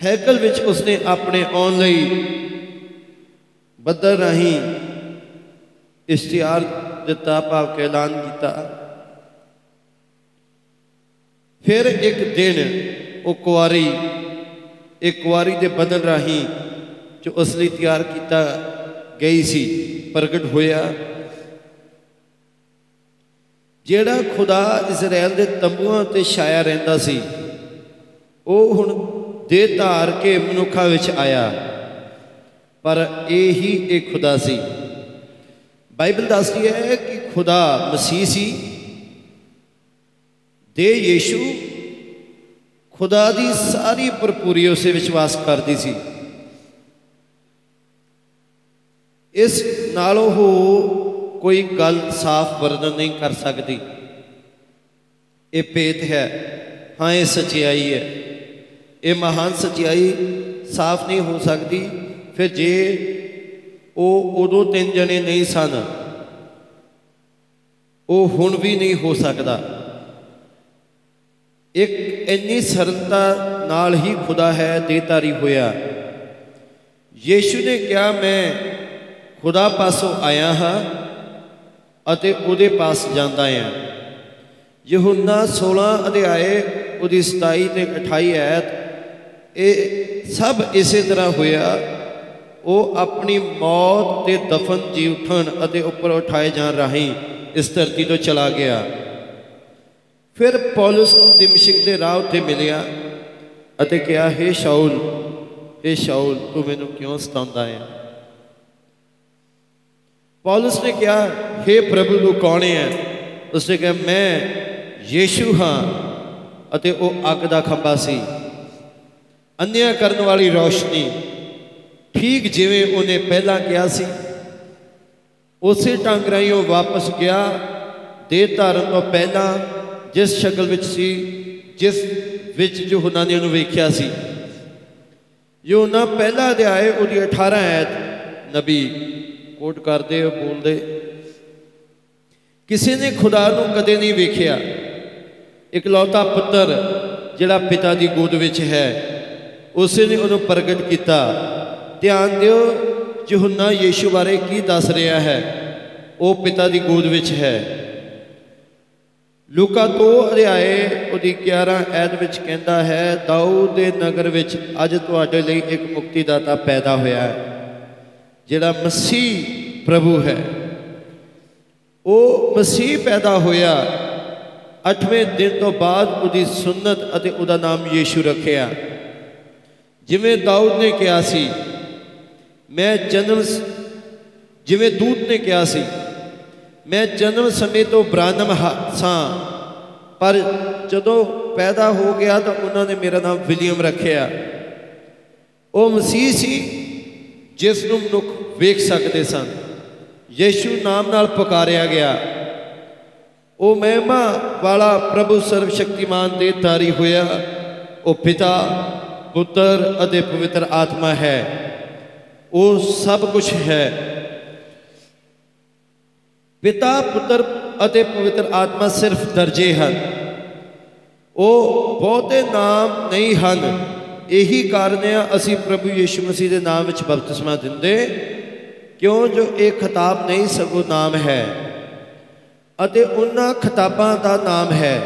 ਹੈਕਲ ਵਿੱਚ ਉਸਨੇ ਆਪਣੇ ਆਉਣ ਲਈ ਬੱਦਲ ਰਾਹੀਂ ਇਸ਼ਤਿਹਾਰ ਦਿੱਤਾ, ਭਾਵ ਕਿ ਐਲਾਨ ਕੀਤਾ। ਫਿਰ ਇੱਕ ਦਿਨ ਉਹ ਕੁਆਰੀ, ਇੱਕ ਕੁਆਰੀ ਦੇ ਬਦਨ ਰਾਹੀਂ ਜੋ ਉਸ ਲਈ ਤਿਆਰ ਕੀਤਾ ਗਈ ਸੀ, ਪ੍ਰਗਟ ਹੋਇਆ, ਜਿਹੜਾ ਖੁਦਾ ਇਜ਼ਰਾਈਲ ਦੇ ਤੰਬੂਆਂ ਤੇ ਛਾਇਆ ਰਹਿੰਦਾ ਸੀ, ਉਹ ਹੁਣ ਦੇ ਧਾਰ ਕੇ ਮਨੁੱਖਾਂ ਵਿੱਚ ਆਇਆ। ਪਰ ਇਹ ਹੀ ਇੱਕ ਖੁਦਾ ਸੀ। ਬਾਈਬਲ ਦੱਸਦੀ ਹੈ ਕਿ ਖੁਦਾ ਮਸੀਹ ਸੀ। ਦੇ ਯੀਸ਼ੂ ਖੁਦਾ ਦੀ ਸਾਰੀ ਭਰਪੂਰੀ ਉਸੇ ਵਿੱਚ ਵਾਸ ਕਰਦੀ ਸੀ। ਇਸ ਨਾਲ ਉਹ ਕੋਈ ਗੱਲ ਸਾਫ਼ ਵਰਣਨ ਨਹੀਂ ਕਰ ਸਕਦੀ। ਇਹ ਪੇਤ ਹੈ। ਹਾਂ, ਇਹ ਸਚਾਈ ਹੈ। ਇਹ ਮਹਾਨ ਸਚਾਈ ਸਾਫ਼ ਨਹੀਂ ਹੋ ਸਕਦੀ। ਫਿਰ ਜੇ ਉਹ ਉਦੋਂ ਤਿੰਨ ਜਣੇ ਨਹੀਂ ਸਨ, ਉਹ ਹੁਣ ਵੀ ਨਹੀਂ ਹੋ ਸਕਦਾ। ਇੱਕ ਇੰਨੀ ਸਰਲਤਾ ਨਾਲ ਹੀ ਖੁਦਾ ਹੈ ਦੇਤਾਰੀ ਹੋਇਆ। ਯੀਸ਼ੂ ਨੇ ਕਿਹਾ, ਮੈਂ ਖੁਦਾ ਪਾਸੋਂ ਆਇਆ ਹਾਂ ਅਤੇ ਉਹਦੇ ਪਾਸ ਜਾਂਦਾ ਹਾਂ। ਯਹੂਨਾ 16 ਅਧਿਆਏ ਉਹਦੀ 27 ਤੇ 28 ਐਤ ਇਹ ਸਭ ਇਸੇ ਤਰ੍ਹਾਂ ਹੋਇਆ ਉਹ ਆਪਣੀ ਮੌਤ ਤੇ ਦਫਨ ਜੀ ਉਠਣ ਅਤੇ ਉੱਪਰ ਉਠਾਏ ਜਾਣ ਰਾਹੀਂ ਇਸ ਧਰਤੀ ਤੋਂ ਚਲਾ ਗਿਆ ਫਿਰ ਪੌਲਸ ਨੂੰ ਦਿਮਸ਼ਕ ਦੇ ਰਾਹ ਉੱਤੇ ਮਿਲਿਆ ਅਤੇ ਕਿਹਾ हे ਸ਼ਾਉਲ हे ਸ਼ਾਉਲ ਤੂੰ ਮੈਨੂੰ ਕਿਉਂ ਸਤਾਉਂਦਾ ਹੈ ਪੌਲਸ ਨੇ ਕਿਹਾ हे ਪ੍ਰਭੂ ਤੂੰ ਕੌਣ ਹੈ ਉਸਨੇ ਕਿਹਾ ਮੈਂ ਯੀਸ਼ੂ ਹਾਂ ਅਤੇ ਉਹ ਅੱਗ ਦਾ ਖੰਭਾ ਸੀ ਅੰਨਿਆ ਕਰਨ ਵਾਲੀ ਰੋਸ਼ਨੀ। ਠੀਕ ਜਿਵੇਂ ਉਹਨੇ ਪਹਿਲਾਂ ਕਿਹਾ ਸੀ। ਉਸੇ ਢੰਗ ਰਾਹੀਂ ਉਹ ਵਾਪਸ ਗਿਆ। ਦੇ ਧਾਰਨ ਤੋਂ ਪਹਿਲਾਂ ਜਿਸ ਸ਼ਕਲ ਵਿੱਚ ਸੀ, ਜਿਸ ਵਿੱਚ ਯੋਹਨਾ ਨੇ ਉਹਨੂੰ ਵੇਖਿਆ ਸੀ। ਯੋਹਨਾ ਪਹਿਲਾ ਅਧਿਆਏ ਉਹਦੀ 18 ਐਤ ਨਬੀ ਕੋਟ ਕਰਦੇ ਉਹ ਬੋਲਦੇ, ਕਿਸੇ ਨੇ ਖੁਦਾ ਨੂੰ ਕਦੇ ਨਹੀਂ ਵੇਖਿਆ। ਇਕਲੌਤਾ ਪੁੱਤਰ ਜਿਹੜਾ ਪਿਤਾ ਦੀ ਗੋਦ ਵਿੱਚ ਹੈ। ਉਸੇ ਨੇ ਉਹਨੂੰ ਪ੍ਰਗਟ ਕੀਤਾ। ਧਿਆਨ ਦਿਓ, ਯੋਹਨਾ ਯੀਸ਼ੂ ਬਾਰੇ ਕੀ ਦੱਸ ਰਿਹਾ ਹੈ। ਉਹ ਪਿਤਾ ਦੀ ਗੋਦ ਵਿੱਚ ਹੈ। ਲੂਕਾ 2 ਅਧਿਆਏ ਉਹਦੀ 11 ਐਤ ਵਿੱਚ ਕਹਿੰਦਾ ਹੈ, ਦਾਊਦ ਦੇ ਨਗਰ ਵਿੱਚ ਅੱਜ ਤੁਹਾਡੇ ਲਈ ਇੱਕ ਮੁਕਤੀਦਾਤਾ ਪੈਦਾ ਹੋਇਆ ਹੈ, ਜਿਹੜਾ ਮਸੀਹ ਪ੍ਰਭੂ ਹੈ। ਉਹ ਮਸੀਹ ਪੈਦਾ ਹੋਇਆ। 8ਵੇਂ ਦਿਨ ਤੋਂ ਬਾਅਦ ਉਹਦੀ ਸੁਨਨਤ ਅਤੇ ਉਹਦਾ ਨਾਮ ਯੀਸ਼ੂ ਰੱਖਿਆ। ਜਿਵੇਂ ਦਾਊਦ ਨੇ ਕਿਹਾ ਸੀ ਮੈਂ ਜਨਮ ਜਿਵੇਂ ਦੂਤ ਨੇ ਕਿਹਾ ਸੀ ਮੈਂ ਜਨਮ ਸਮੇਂ ਤੋਂ ਬ੍ਰਾਨਮ ਸਾਂ ਪਰ ਜਦੋਂ ਪੈਦਾ ਹੋ ਗਿਆ ਤਾਂ ਉਹਨਾਂ ਨੇ ਮੇਰਾ ਨਾਮ ਵਿਲੀਅਮ ਰੱਖਿਆ ਉਹ ਮਸੀਹ ਸੀ ਜਿਸ ਨੂੰ ਮਨੁੱਖ ਵੇਖ ਸਕਦੇ ਸਨ ਯੀਸ਼ੂ ਨਾਮ ਨਾਲ ਪੁਕਾਰਿਆ ਗਿਆ ਉਹ ਮਹਿਮਾ ਵਾਲਾ ਪ੍ਰਭੂ ਸਰਵ ਸ਼ਕਤੀਮਾਨ ਦੇ ਤਾਰੀ ਹੋਇਆ ਉਹ ਪਿਤਾ ਪੁੱਤਰ ਅਤੇ ਪਵਿੱਤਰ ਆਤਮਾ ਹੈ। ਉਹ ਸਭ ਕੁਝ ਹੈ। ਪਿਤਾ, ਪੁੱਤਰ ਅਤੇ ਪਵਿੱਤਰ ਆਤਮਾ ਸਿਰਫ ਦਰਜੇ ਹਨ। ਉਹ ਬਹੁਤੇ ਨਾਮ ਨਹੀਂ ਹਨ। ਇਹੀ ਕਾਰਨ ਹੈ ਅਸੀਂ ਪ੍ਰਭੂ ਯੀਸ਼ੂ ਮਸੀਹ ਦੇ ਨਾਮ ਵਿੱਚ ਬਪਤਿਸਮਾ ਦਿੰਦੇ, ਕਿਉਂ ਜੋ ਇਹ ਖਿਤਾਬ ਨਹੀਂ ਸਗੋਂ ਨਾਮ ਹੈ। ਅਤੇ ਉਹਨਾਂ ਖਿਤਾਬਾਂ ਦਾ ਨਾਮ ਹੈ।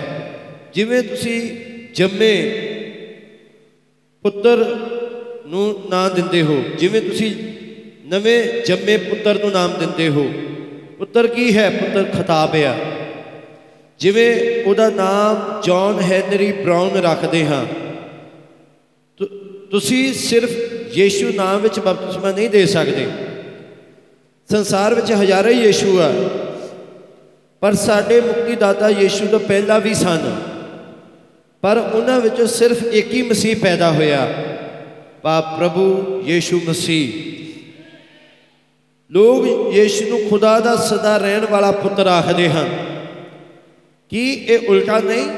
ਜਿਵੇਂ ਤੁਸੀਂ ਜੰਮੇ ਪੁੱਤਰ ਨੂੰ ਨਾਂ ਦਿੰਦੇ ਹੋ। ਜਿਵੇਂ ਤੁਸੀਂ ਨਵੇਂ ਜੰਮੇ ਪੁੱਤਰ ਨੂੰ ਨਾਮ ਦਿੰਦੇ ਹੋ। ਪੁੱਤਰ ਕੀ ਹੈ? ਪੁੱਤਰ ਖਿਤਾਬ ਆ। ਜਿਵੇਂ ਉਹਦਾ ਨਾਮ ਜੌਨ ਹੈਨਰੀ ਬ੍ਰਾਊਨ ਰੱਖਦੇ ਹਾਂ। ਤੁਸੀਂ ਸਿਰਫ ਯੀਸ਼ੂ ਨਾਮ ਵਿੱਚ ਬਪਤਿਸਮਾ ਨਹੀਂ ਦੇ ਸਕਦੇ। ਸੰਸਾਰ ਵਿੱਚ ਹਜ਼ਾਰਾਂ ਹੀ ਯੀਸ਼ੂ ਆ। ਪਰ ਸਾਡੇ ਮੁਕਤੀਦਾਤਾ ਯੀਸ਼ੂ ਤੋਂ ਪਹਿਲਾਂ ਵੀ ਸਨ। ਪਰ ਉਹਨਾਂ ਵਿੱਚੋਂ ਸਿਰਫ ਇੱਕ ਹੀ ਮਸੀਹ ਪੈਦਾ ਹੋਇਆ। ਪਾ ਪ੍ਰਭੂ ਯੀਸ਼ੂ ਮਸੀਹ। ਲੋਕ ਯੀਸ਼ੂ ਨੂੰ ਖੁਦਾ ਦਾ ਸਦਾ ਰਹਿਣ ਵਾਲਾ ਪੁੱਤਰ ਆਖਦੇ ਹਨ। ਕੀ ਇਹ ਉਲਟਾ ਨਹੀਂ?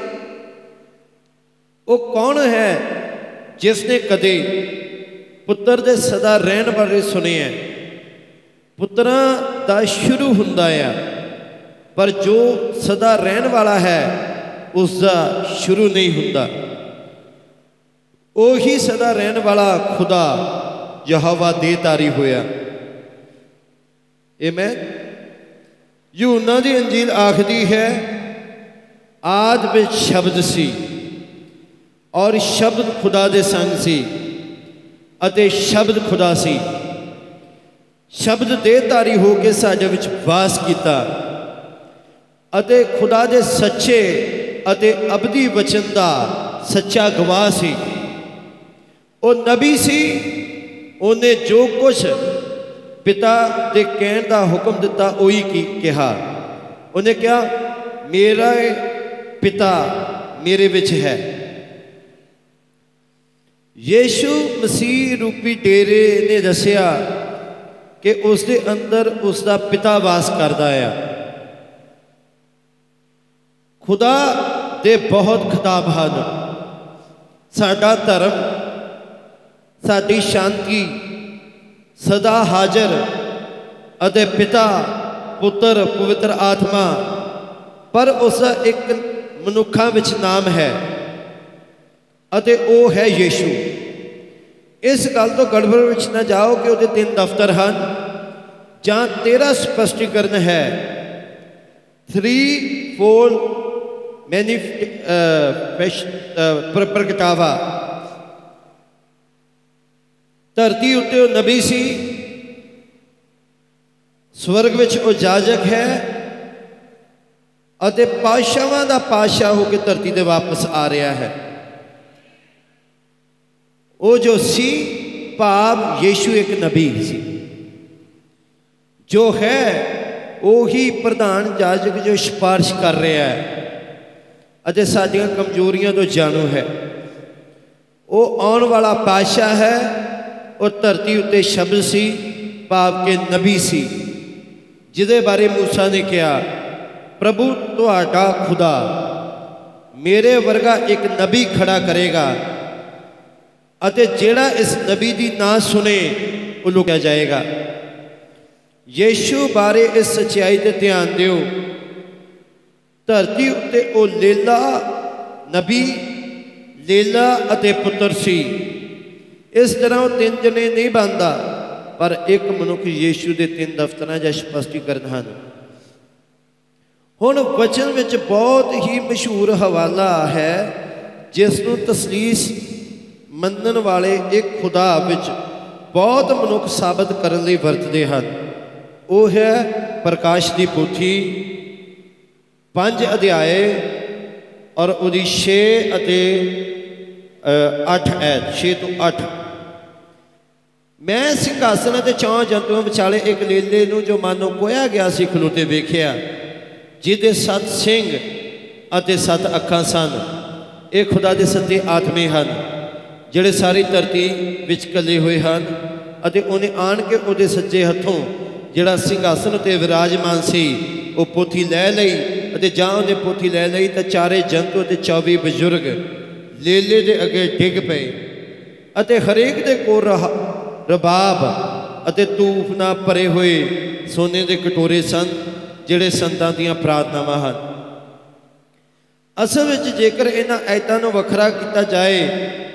ਉਹ ਕੌਣ ਹੈ ਜਿਸ ਨੇ ਕਦੇ ਪੁੱਤਰ ਦੇ ਸਦਾ ਰਹਿਣ ਬਾਰੇ ਸੁਣਿਆ ਪੁੱਤਰਾਂ ਦਾ ਸ਼ੁਰੂ ਹੁੰਦਾ ਆ, ਪਰ ਜੋ ਸਦਾ ਰਹਿਣ ਵਾਲਾ ਹੈ ਉਸ ਦਾ ਸ਼ੁਰੂ ਨਹੀਂ ਹੁੰਦਾ। ਉਹੀ ਸਦਾ ਰਹਿਣ ਵਾਲਾ ਖੁਦਾ ਯਹਵਾ ਦੇ ਤਾਰੀ ਹੋਇਆ। ਆਮੇਨ ਯੂਨਾ ਦੀ ਅੰਜੀਲ ਆਖਦੀ ਹੈ, ਆਦ ਵਿੱਚ ਸ਼ਬਦ ਸੀ ਔਰ ਸ਼ਬਦ ਖੁਦਾ ਦੇ ਸੰਗ ਸੀ ਅਤੇ ਸ਼ਬਦ ਖੁਦਾ ਸੀ। ਸ਼ਬਦ ਦੇਹਧਾਰੀ ਹੋ ਕੇ ਸਾਡੇ ਵਿੱਚ ਵਾਸ ਕੀਤਾ ਅਤੇ ਖੁਦਾ ਦੇ ਸੱਚੇ ਅਤੇ ਅਬਦੀ ਵਚਨ ਦਾ ਸੱਚਾ ਗਵਾਹ ਸੀ ਉਹ ਨਬੀ ਸੀ ਉਹਨੇ ਜੋ ਕੁਝ ਪਿਤਾ ਦੇ ਕਹਿਣ ਦਾ ਹੁਕਮ ਦਿੱਤਾ ਉਹੀ ਕੀ ਕਿਹਾ ਉਹਨੇ ਕਿਹਾ ਮੇਰਾ ਪਿਤਾ ਮੇਰੇ ਵਿੱਚ ਹੈ ਯੀਸ਼ੂ ਮਸੀਹ ਰੂਪੀ ਡੇਰੇ ਨੇ ਦੱਸਿਆ ਕਿ ਉਸ ਦੇ ਅੰਦਰ ਉਸ ਦਾ ਪਿਤਾ ਵਾਸ ਕਰਦਾ ਆ ਖੁਦਾ ਦੇ ਬਹੁਤ ਖਿਤਾਬ ਹਨ। ਸਾਡਾ ਧਰਮ, ਸਾਡੀ ਸ਼ਾਂਤੀ, ਸਦਾ ਹਾਜ਼ਰ ਅਤੇ ਪਿਤਾ, ਪੁੱਤਰ, ਪਵਿੱਤਰ ਆਤਮਾ, ਪਰ ਉਸ ਦਾ ਇੱਕ ਮਨੁੱਖਾਂ ਵਿੱਚ ਨਾਮ ਹੈ ਅਤੇ ਉਹ ਹੈ ਯੀਸ਼ੂ। ਇਸ ਗੱਲ ਤੋਂ ਗੜਬੜ ਵਿੱਚ ਨਾ ਜਾਓ ਕਿ ਉਹਦੇ ਤਿੰਨ ਦਫ਼ਤਰ ਹਨ, ਜਾਂ ਤੇਰਾ ਸਪਸ਼ਟੀਕਰਨ ਹੈ। 3 4 ਮੈਨੀ ਪ੍ਰਗਟਾਵਾ ਧਰਤੀ ਉੱਤੇ ਉਹ ਨਬੀ ਸੀ ਸਵਰਗ ਵਿੱਚ ਉਹ ਜਾਜਕ ਹੈ ਅਤੇ ਪਾਸ਼ਾਵਾਂ ਦਾ ਪਾਸ਼ਾ ਹੋ ਕੇ ਧਰਤੀ ਤੇ ਵਾਪਸ ਆ ਰਿਹਾ ਹੈ ਉਹ ਜੋ ਸੀ ਭਾਵ ਯੀਸ਼ੂ ਇੱਕ ਨਬੀ ਸੀ ਜੋ ਹੈ ਉਹੀ ਪ੍ਰਧਾਨ ਜਾਜਕ ਜੋ ਸਿਫਾਰਿਸ਼ ਕਰ ਰਿਹਾ ਹੈ ਅਤੇ ਸਾਡੀਆਂ ਕਮਜ਼ੋਰੀਆਂ ਤੋਂ ਜਾਣੂ ਹੈ ਉਹ ਆਉਣ ਵਾਲਾ ਪਾਤਸ਼ਾਹ ਹੈ ਉਹ ਧਰਤੀ ਉੱਤੇ ਸ਼ਬਦ ਸੀ ਭਾਵ ਕਿ ਨਬੀ ਸੀ ਜਿਹਦੇ ਬਾਰੇ موسی ਨੇ ਕਿਹਾ ਪ੍ਰਭੂ ਤੁਹਾਡਾ ਖੁਦਾ ਮੇਰੇ ਵਰਗਾ ਇੱਕ ਨਬੀ ਖੜਾ ਕਰੇਗਾ ਅਤੇ ਜਿਹੜਾ ਇਸ ਨਬੀ ਦੀ ਨਾ ਸੁਣੇ ਉਹ ਲੁਕਿਆ ਜਾਏਗਾ ਯੀਸ਼ੂ ਬਾਰੇ ਇਸ ਸਚਾਈ ਤੇ ਧਿਆਨ ਦਿਓ ਧਰਤੀ ਉੱਤੇ ਉਹ ਲੇਲਾ ਨਬੀ, ਲੇਲਾ ਅਤੇ ਪੁੱਤਰ ਸੀ। ਇਸ ਤਰ੍ਹਾਂ ਉਹ ਤਿੰਨ ਜਣੇ ਨਹੀਂ ਬਣਦਾ, ਪਰ ਇੱਕ ਮਨੁੱਖ ਯੀਸ਼ੂ ਦੇ ਤਿੰਨ ਦਫ਼ਤਰਾਂ ਜਾਂ ਸਪਸ਼ਟੀਕਰਨ ਹਨ। ਹੁਣ ਵਚਨ ਵਿੱਚ ਬਹੁਤ ਹੀ ਮਸ਼ਹੂਰ ਹਵਾਲਾ ਹੈ, ਜਿਸ ਨੂੰ ਤਸਲੀਸ ਮੰਨਣ ਵਾਲੇ ਇੱਕ ਖੁਦਾ ਵਿੱਚ ਬਹੁਤ ਮਨੁੱਖ ਸਾਬਤ ਕਰਨ ਲਈ ਵਰਤਦੇ ਹਨ। ਉਹ ਹੈ ਪ੍ਰਕਾਸ਼ ਦੀ ਪੋਥੀ ਪੰਜ ਅਧਿਆਏ ਔਰ ਉਹਦੀ 6 ਅਤੇ 8 ਐਤ 6 ਤੋਂ 8 ਮੈਂ ਸਿੰਘਾਸਨ ਅਤੇ ਚੌਂ ਜੰਤੂਆਂ ਵਿਚਾਲੇ ਇੱਕ ਲੀਲੇ ਨੂੰ ਜੋ ਮਾਨੋ ਕੋਇਆ ਗਿਆ ਸੀ, ਖਲੋਤੇ ਵੇਖਿਆ, ਜਿਹਦੇ ਸੱਤ ਸਿੰਘ ਅਤੇ ਸੱਤ ਅੱਖਾਂ ਸਨ। ਇਹ ਖੁਦਾ ਦੇ ਸੱਤੇ ਆਤਮੇ ਹਨ, ਜਿਹੜੇ ਸਾਰੀ ਧਰਤੀ ਵਿੱਚ ਕੱਲੇ ਹੋਏ ਹਨ ਅਤੇ ਉਹਨੇ ਆਣ ਕੇ ਉਹਦੇ ਸੱਜੇ ਹੱਥੋਂ ਜਿਹੜਾ ਸਿੰਘਾਸਨ ਤੇ ਵਿਰਾਜਮਾਨ ਸੀ, ਉਹ ਪੋਥੀ ਲੈ ਲਈ ਅਤੇ ਜਾਂ ਉਹਨੇ ਪੋਥੀ ਲੈ ਲਈ ਤਾਂ ਚਾਰੇ ਜੰਤੂ ਅਤੇ 24 ਬਜ਼ੁਰਗ ਲੇਲੇ ਦੇ ਅੱਗੇ ਡਿੱਗ ਪਏ ਅਤੇ ਹਰੇਕ ਦੇ ਕੋਲ ਰਬਾਬ ਅਤੇ ਤੂਫ ਨਾਲ ਭਰੇ ਹੋਏ ਸੋਨੇ ਦੇ ਕਟੋਰੇ ਸਨ, ਜਿਹੜੇ ਸੰਤਾਂ ਦੀਆਂ ਪ੍ਰਾਰਥਨਾਵਾਂ ਹਨ। ਅਸਲ ਵਿੱਚ ਜੇਕਰ ਇਹਨਾਂ ਐਤਾਂ ਨੂੰ ਵੱਖਰਾ ਕੀਤਾ ਜਾਏ,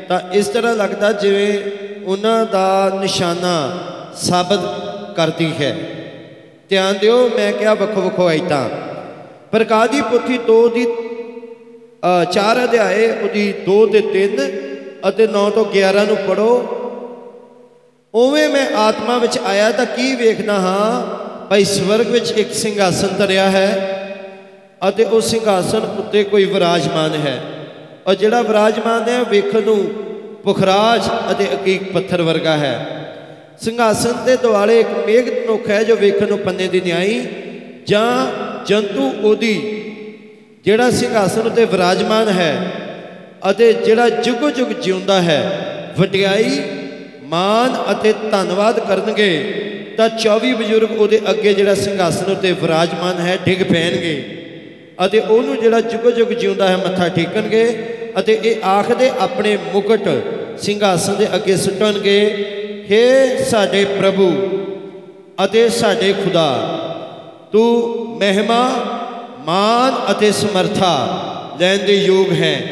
ਤਾਂ ਇਸ ਤਰ੍ਹਾਂ ਲੱਗਦਾ ਜਿਵੇਂ ਉਹਨਾਂ ਦਾ ਨਿਸ਼ਾਨਾ ਸਾਬਤ ਕਰਦੀ ਹੈ। ਧਿਆਨ ਦਿਓ, ਮੈਂ ਕਿਹਾ ਵੱਖੋ ਵੱਖੋ ਐਤਾਂ ਪ੍ਰਕਾਸ਼ ਦੀ ਪੁੱਥੀ 2 ਦੀ 4 ਅਧਿਆਏ, ਉਹਦੀ 2 ਤੇ 3 ਅਤੇ 9 ਤੋਂ 11 ਨੂੰ ਪੜੋ ਉਵੇਂ ਮੈਂ ਆਤਮਾ ਵਿੱਚ ਆਇਆ ਤਾਂ ਕੀ ਵੇਖਣਾ ਹਾਂ? ਭਾਈ ਸਵਰਗ ਵਿੱਚ ਇੱਕ ਸਿੰਘਾਸਨ ਧਰਿਆ ਹੈ ਅਤੇ ਉਸ ਸਿੰਘਾਸਨ ਉੱਤੇ ਕੋਈ ਵਿਰਾਜਮਾਨ ਹੈ। ਔਰ ਜਿਹੜਾ ਵਿਰਾਜਮਾਨ ਹੈ ਵੇਖਣ ਨੂੰ ਪੁਖਰਾਜ ਅਤੇ ਅਕੀਕ ਪੱਥਰ ਵਰਗਾ ਹੈ। ਸਿੰਘਾਸਨ ਦੇ ਦੁਆਲੇ ਇੱਕ ਮੇਘ ਨੁਖ ਹੈ ਜੋ ਵੇਖਣ ਨੂੰ ਪੰਨੇ ਦੀ ਨਿਆਈ ਜਾਂ ਜੰਤੂ ਉਹਦੀ, ਜਿਹੜਾ ਸਿੰਘਾਸਨ ਉਤੇ ਵਿਰਾਜਮਾਨ ਹੈ ਅਤੇ ਜਿਹੜਾ ਜੁਗ ਜੁਗ ਜਿਉਂਦਾ ਹੈ, ਵਡਿਆਈ ਮਾਨ ਅਤੇ ਧੰਨਵਾਦ ਕਰਨਗੇ, ਤਾਂ 24 ਬਜ਼ੁਰਗ ਉਹਦੇ ਅੱਗੇ ਜਿਹੜਾ ਸਿੰਘਾਸਨ ਉੱਤੇ ਵਿਰਾਜਮਾਨ ਹੈ, ਡਿੱਗ ਪੈਣਗੇ ਅਤੇ ਉਹਨੂੰ ਜਿਹੜਾ ਜੁਗ ਜੁਗ ਜਿਉਂਦਾ ਹੈ, ਮੱਥਾ ਟੇਕਣਗੇ ਅਤੇ ਇਹ ਆਖਦੇ ਆਪਣੇ ਮੁਕਟ ਸਿੰਘਾਸਨ ਦੇ ਅੱਗੇ ਸੁੱਟਣਗੇ हे ਸਾਡੇ ਪ੍ਰਭੂ ਅਤੇ ਸਾਡੇ ਖੁਦਾ, ਤੂੰ ਮਹਿਮਾ, ਮਾਨ ਅਤੇ ਸਮਰਥਾ ਲੈਣ ਦੇ ਯੋਗ ਹੈ।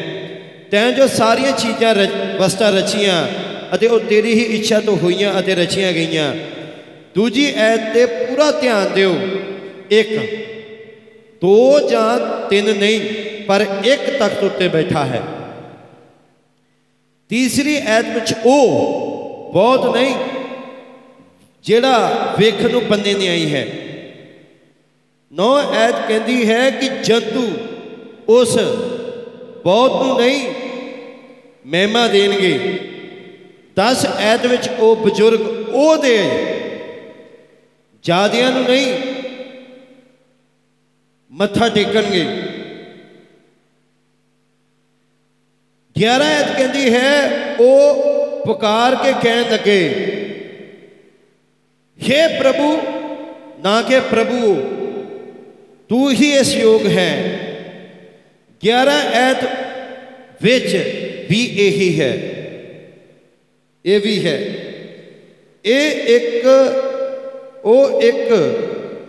ਤੈਂ ਜੋ ਸਾਰੀਆਂ ਚੀਜ਼ਾਂ ਰਚ- ਵਸਤਾਂ ਰਚੀਆਂ ਅਤੇ ਉਹ ਤੇਰੀ ਹੀ ਇੱਛਾ ਤੋਂ ਹੋਈਆਂ ਅਤੇ ਰਚੀਆਂ ਗਈਆਂ। ਦੂਜੀ ਐਤ ਤੇ ਪੂਰਾ ਧਿਆਨ ਦਿਓ। ਇੱਕ, ਦੋ ਜਾਂ ਤਿੰਨ ਨਹੀਂ, ਪਰ ਇੱਕ ਤਖਤ ਉੱਤੇ ਬੈਠਾ ਹੈ। ਤੀਸਰੀ ਐਤ ਵਿੱਚ ਉਹ ਬਹੁਤ ਨਹੀਂ, ਜਿਹੜਾ ਵੇਖਣ ਨੂੰ ਬੰਦੇ ਨਹੀਂ ਆਈ ਹੈ। ਨੌ ਐਤ ਕਹਿੰਦੀ ਹੈ ਕਿ ਜੰਤੂ ਉਸ ਬਹੁਤ ਨੂੰ ਨਹੀਂ ਮਹਿਮਾ ਦੇਣਗੇ। 10 ਐਤ ਵਿੱਚ ਉਹ ਬਜ਼ੁਰਗ ਉਹਦੇ ਜਾਦਿਆਂ ਨੂੰ ਨਹੀਂ ਮੱਥਾ ਟੇਕਣਗੇ। 11 ਐਤ ਕਹਿੰਦੀ ਹੈ, ਉਹ ਪੁਕਾਰ ਕੇ ਕਹਿਣ ਲੱਗੇ हे ਪ੍ਰਭੂ, ਨਾ ਕਿ ਪ੍ਰਭੂ ਤੂੰ ਹੀ ਇਸ ਯੋਗ ਹੈ। 11 ਐਤ ਵਿੱਚ ਵੀ ਇਹੀ ਹੈ। ਇਹ ਵੀ ਹੈ। ਇਹ ਇੱਕ, ਉਹ ਇੱਕ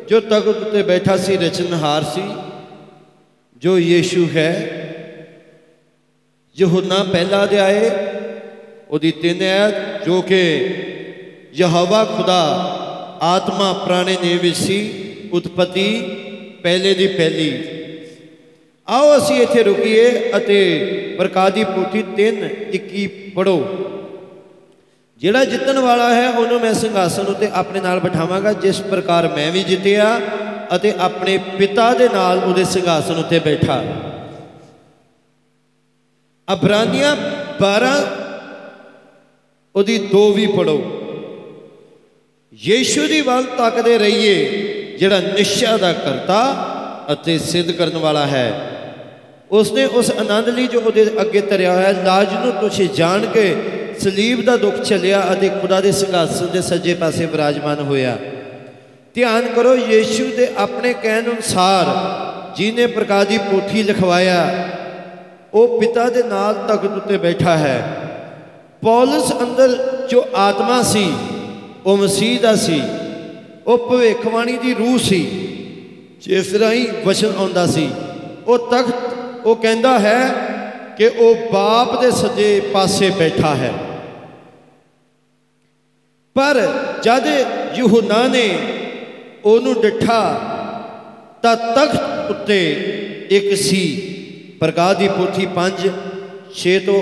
ਜੋ ਤਖਤ ਤੇ ਬੈਠਾ ਸੀ, ਰਚਨਹਾਰ ਸੀ, ਜੋ ਯੀਸ਼ੂ ਹੈ। ਯਹੋਨਾ ਪਹਿਲਾ ਅਧਿਆਏ, ਉਹਦੀ ਤਿੰਨ ਐਤ, ਜੋ ਕਿ ਯਹਵਾ ਖੁਦਾ ਆਤਮਾ, ਪੁਰਾਣੇ ਨੇ ਵਿੱਚ ਸੀ, ਉਤਪਤੀ ਪਹਿਲੇ ਦੀ ਪਹਿਲੀ। ਆਓ ਅਸੀਂ ਇੱਥੇ ਰੁਕੀਏ ਅਤੇ ਪ੍ਰਕਾਸ਼ ਦੀ ਪੋਥੀ 3 21 ਪੜੋ ਜਿਹੜਾ ਜਿੱਤਣ ਵਾਲਾ ਹੈ, ਉਹਨੂੰ ਮੈਂ ਸਿੰਘਾਸਨ ਉੱਤੇ ਆਪਣੇ ਨਾਲ ਬਿਠਾਵਾਂਗਾ, ਜਿਸ ਪ੍ਰਕਾਰ ਮੈਂ ਵੀ ਜਿੱਤਿਆ ਅਤੇ ਆਪਣੇ ਪਿਤਾ ਦੇ ਨਾਲ ਉਹਦੇ ਸਿੰਘਾਸਨ ਉੱਤੇ ਬੈਠਾ। ਅਬਰਾਨੀਆਂ 12 ਉਹਦੀ 2 ਵੀ ਪੜੋ ਯੀਸ਼ੂ ਦੀ ਵੱਲ ਤੱਕਦੇ ਰਹੀਏ। ਜਿਹੜਾ ਨਿਸ਼ਚਾ ਦਾ ਕਰਤਾ ਅਤੇ ਸਿੱਧ ਕਰਨ ਵਾਲਾ ਹੈ। ਉਸਨੇ ਉਸ ਆਨੰਦ ਲਈ ਜੋ ਉਹਦੇ ਅੱਗੇ ਧਰਿਆ ਹੋਇਆ, ਲਾਜ ਨੂੰ ਤੁਸੀਂ ਜਾਣ ਕੇ ਸਲੀਬ ਦਾ ਦੁੱਖ ਚੱਲਿਆ ਅਤੇ ਖੁਦਾ ਦੇ ਸਿੰਘਾਸਨ ਦੇ ਸੱਜੇ ਪਾਸੇ ਵਿਰਾਜਮਾਨ ਹੋਇਆ। ਧਿਆਨ ਕਰੋ, ਯੀਸ਼ੂ ਦੇ ਆਪਣੇ ਕਹਿਣ ਅਨੁਸਾਰ ਜਿਹਨੇ ਪ੍ਰਕਾਸ਼ ਦੀ ਪੋਥੀ ਲਿਖਵਾਇਆ, ਉਹ ਪਿਤਾ ਦੇ ਨਾਲ ਤਖਤ ਉੱਤੇ ਬੈਠਾ ਹੈ। ਪੌਲਸ ਅੰਦਰ ਜੋ ਆਤਮਾ ਸੀ, ਉਹ ਮਸੀਹ ਦਾ ਸੀ। ਉਹ ਭਵਿੱਖਬਾਣੀ ਦੀ ਰੂਹ ਸੀ, ਜਿਸ ਰਾਹੀਂ ਵਚਨ ਆਉਂਦਾ ਸੀ। ਉਹ ਤਖਤ, ਉਹ ਕਹਿੰਦਾ ਹੈ ਕਿ ਉਹ ਬਾਪ ਦੇ ਸੱਜੇ ਪਾਸੇ ਬੈਠਾ ਹੈ। ਪਰ ਜਦ ਯਹੂਨਾ ਨੇ ਉਹਨੂੰ ਡਿਠਾ, ਤਾਂ ਤਖਤ ਉੱਤੇ ਇੱਕ ਸੀ ਪ੍ਰਕਾਸ਼ ਦੀ ਪੋਥੀ 5 6 ਤੋਂ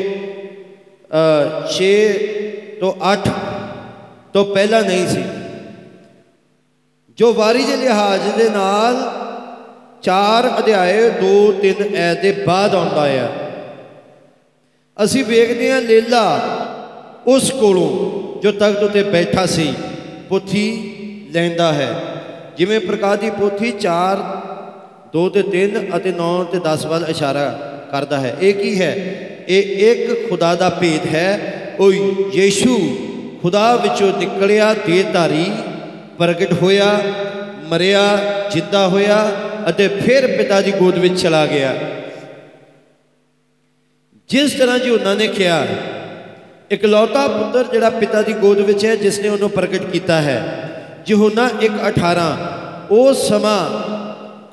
6 ਤੋਂ 8 ਤੋਂ ਪਹਿਲਾਂ ਨਹੀਂ ਸੀ। ਜੋ ਵਾਰੀ ਦੇ ਲਿਹਾਜ਼ ਦੇ ਨਾਲ ਚਾਰ ਅਧਿਆਏ 2 3 ਐ ਦੇ ਬਾਅਦ ਆਉਂਦਾ ਆ। ਅਸੀਂ ਵੇਖਦੇ ਹਾਂ ਲੇਲਾ ਉਸ ਕੋਲੋਂ ਜੋ ਤਖਤ ਉਤੇ ਬੈਠਾ ਸੀ, ਪੋਥੀ ਲੈਂਦਾ ਹੈ। ਜਿਵੇਂ ਪ੍ਰਕਾਸ਼ ਦੀ ਪੋਥੀ 4 2 ਤੇ 3 ਅਤੇ 9 ਤੇ 10 ਵੱਲ ਇਸ਼ਾਰਾ ਕਰਦਾ ਹੈ। ਇਹ ਕੀ ਹੈ? ਇਹ ਇੱਕ ਖੁਦਾ ਦਾ ਭੇਦ ਹੈ। ਉਹ ਯੀਸ਼ੂ ਖੁਦਾ ਵਿੱਚੋਂ ਨਿਕਲਿਆ ਦੇਹਧਾਰੀ ਪ੍ਰਗਟ ਹੋਇਆ, ਮਰਿਆ, ਜਿੱਦਾ ਹੋਇਆ ਅਤੇ ਫਿਰ ਪਿਤਾ ਦੀ ਗੋਦ ਵਿੱਚ ਚਲਾ ਗਿਆ। ਜਿਸ ਤਰ੍ਹਾਂ ਜੀ ਉਹਨਾਂ ਨੇ ਕਿਹਾ, ਇਕਲੌਤਾ ਪੁੱਤਰ ਜਿਹੜਾ ਪਿਤਾ ਦੀ ਗੋਦ ਵਿੱਚ ਹੈ, ਜਿਸ ਨੇ ਉਹਨੂੰ ਪ੍ਰਗਟ ਕੀਤਾ ਹੈ, ਯਹੋਨਾ 1:18 ਉਹ ਸਮਾਂ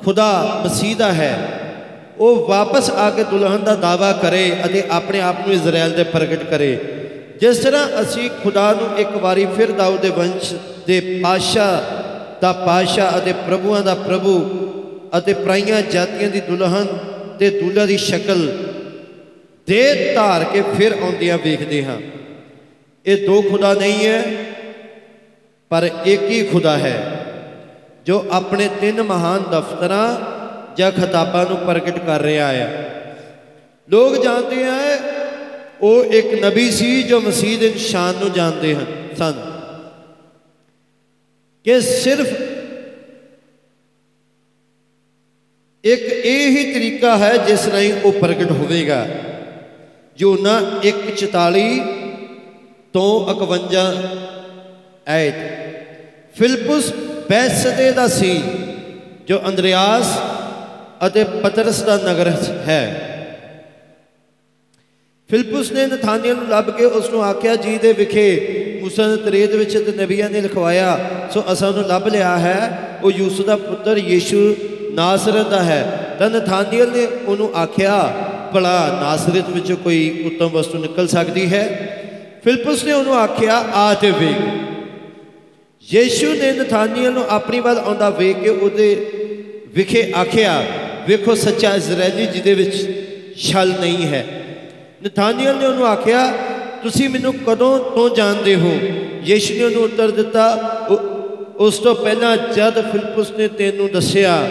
ਖੁਦਾ ਮਸੀਹ ਦਾ ਹੈ। ਉਹ ਵਾਪਸ ਆ ਕੇ ਦੁਲਹਨ ਦਾ ਦਾਵਾ ਕਰੇ ਅਤੇ ਆਪਣੇ ਆਪ ਨੂੰ ਇਜ਼ਰਾਈਲ ਦੇ ਪ੍ਰਗਟ ਕਰੇ। ਜਿਸ ਤਰ੍ਹਾਂ ਅਸੀਂ ਖੁਦਾ ਨੂੰ ਇੱਕ ਵਾਰੀ ਫਿਰ ਦਾਊਦ ਦੇ ਵੰਸ਼ ਦੇ ਪਾਸ਼ਾ ਦਾ ਪਾਸ਼ਾ ਅਤੇ ਪ੍ਰਭੂਆਂ ਦਾ ਪ੍ਰਭੂ ਅਤੇ ਪ੍ਰਾਈਆਂ ਜਾਤੀਆਂ ਦੀ ਦੁਲਹਨ ਤੇ ਦੁਲਹਾ ਦੀ ਸ਼ਕਲ ਦੇ ਧਾਰ ਕੇ ਫਿਰ ਆਉਂਦਿਆਂ ਵੇਖਦੇ ਹਾਂ। ਇਹ ਦੋ ਖੁਦਾ ਨਹੀਂ ਹੈ, ਪਰ ਇੱਕ ਹੀ ਖੁਦਾ ਹੈ, ਜੋ ਆਪਣੇ ਤਿੰਨ ਮਹਾਨ ਦਫ਼ਤਰਾਂ ਜਾਂ ਖਤਾਬਾਂ ਨੂੰ ਪ੍ਰਗਟ ਕਰ ਰਿਹਾ ਹੈ। ਲੋਕ ਜਾਣਦੇ ਆ, ਉਹ ਇੱਕ ਨਬੀ ਸੀ ਜੋ ਮਸੀਹ ਦੇ ਨਿਸ਼ਾਨ ਨੂੰ ਜਾਣਦੇ ਹਨ, ਸਨ। ਕਿ ਸਿਰਫ ਇੱਕ ਇਹ ਹੀ ਤਰੀਕਾ ਹੈ ਜਿਸ ਰਾਹੀਂ ਉਹ ਪ੍ਰਗਟ ਹੋਵੇਗਾ। ਯੋਨਾ 1:44 ਤੋਂ 51 ਐਤ ਫਿਲਪਸ ਬੈਸਦੇ ਦਾ ਸੀ, ਜੋ ਅੰਦਰਿਆਸ ਅਤੇ ਪਤਰਸ ਦਾ ਨਗਰ ਹੈ। ਫਿਲਪਸ ਨੇ ਨਥਾਨੀਅਲ ਨੂੰ ਲੱਭ ਕੇ ਉਸ ਨੂੰ ਆਖਿਆ, ਜੀ ਦੇ ਵਿਖੇ ਮੂਸਾ ਦੇ ਤਰੀਤ ਵਿੱਚ ਤੇ ਨਬੀਆਂ ਨੇ ਲਿਖਵਾਇਆ, ਸੋ ਅਸਾਂ ਨੂੰ ਲੱਭ ਲਿਆ ਹੈ। ਉਹ ਯੂਸੁਫ ਦਾ ਪੁੱਤਰ ਯੀਸ਼ੂ ਨਾਸਰਤ ਦਾ ਹੈ। ਤਾਂ ਨਥਾਨੀਅਲ ਨੇ ਉਹਨੂੰ ਆਖਿਆ, ਭਲਾ ਨਾਸਰਤ ਵਿੱਚੋਂ ਕੋਈ ਉੱਤਮ ਵਸਤੂ ਨਿਕਲ ਸਕਦੀ ਹੈ? ਫਿਲਪਸ ਨੇ ਉਹਨੂੰ ਆਖਿਆ, ਆ ਤੇ ਵੇਖ। ਯੀਸ਼ੂ ਨੇ ਨਥਾਨੀਅਲ ਨੂੰ ਆਪਣੀ ਵੱਲ ਆਉਂਦਾ ਵੇਖ ਕੇ ਉਹਦੇ ਵਿਖੇ ਆਖਿਆ, ਵੇਖੋ, ਸੱਚਾ ਇਜ਼ਰਾਈਲੀ ਜਿਹਦੇ ਵਿੱਚ ਛਲ ਨਹੀਂ ਹੈ। ਨਥਾਨੀਅਲ ਨੇ ਉਹਨੂੰ ਆਖਿਆ, ਤੁਸੀਂ ਮੈਨੂੰ ਕਦੋਂ ਤੋਂ ਜਾਣਦੇ ਹੋ? ਯੀਸ਼ੂ ਨੇ ਉਹਨੂੰ ਉੱਤਰ ਦਿੱਤਾ, "ਉ- ਉਸ ਤੋਂ ਪਹਿਲਾਂ ਜਦ ਫਿਲਪਸ ਨੇ ਤੈਨੂੰ ਦੱਸਿਆ,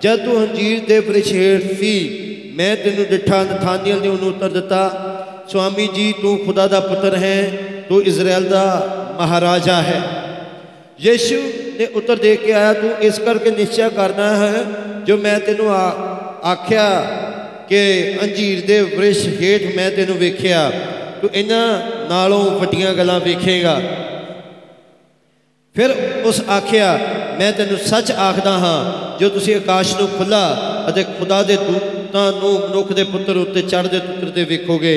ਜਦ ਤੂੰ ਅੰਜੀਰ ਦੇ ਬ੍ਰਿਛ ਹੇਠ ਸੀ, ਮੈਂ ਤੈਨੂੰ ਡਿਠਾ ਨਥਾਨੀਅਲ ਨੇ ਉਹਨੂੰ ਉੱਤਰ ਦਿੱਤਾ, ਸੁਆਮੀ ਜੀ, ਤੂੰ ਖੁਦਾ ਦਾ ਪੁੱਤਰ ਹੈ, ਤੂੰ ਇਜ਼ਰਾਈਲ ਦਾ ਮਹਾਰਾਜਾ ਹੈ। ਯੀਸ਼ੂ ਨੇ ਉੱਤਰ ਦੇ ਕੇ ਆਇਆ, ਤੂੰ ਇਸ ਕਰਕੇ ਨਿਸ਼ਚੈ ਕਰਨਾ ਹੈ, ਜੋ ਮੈਂ ਤੈਨੂੰ ਆ- ਆਖਿਆ ਕਿ ਅੰਜੀਰ ਦੇ ਵ੍ਰਿਸ਼ ਹੇਠ ਮੈਂ ਤੈਨੂੰ ਵੇਖਿਆ, ਤੂੰ ਇਹਨਾਂ ਨਾਲੋਂ ਵੱਡੀਆਂ ਗੱਲਾਂ ਵੇਖੇਗਾ। ਫਿਰ ਉਸ ਆਖਿਆ, ਮੈਂ ਤੈਨੂੰ ਸੱਚ ਆਖਦਾ ਹਾਂ, ਜੋ ਤੁਸੀਂ ਆਕਾਸ਼ ਨੂੰ ਖੁੱਲਾ ਅਤੇ ਖੁਦਾ ਦੇ ਦੂਤਾਂ ਨੂੰ ਮਨੁੱਖ ਦੇ ਪੁੱਤਰ ਉੱਤੇ ਚੜ੍ਹਦੇ ਉਤਰਦੇ ਵੇਖੋਗੇ।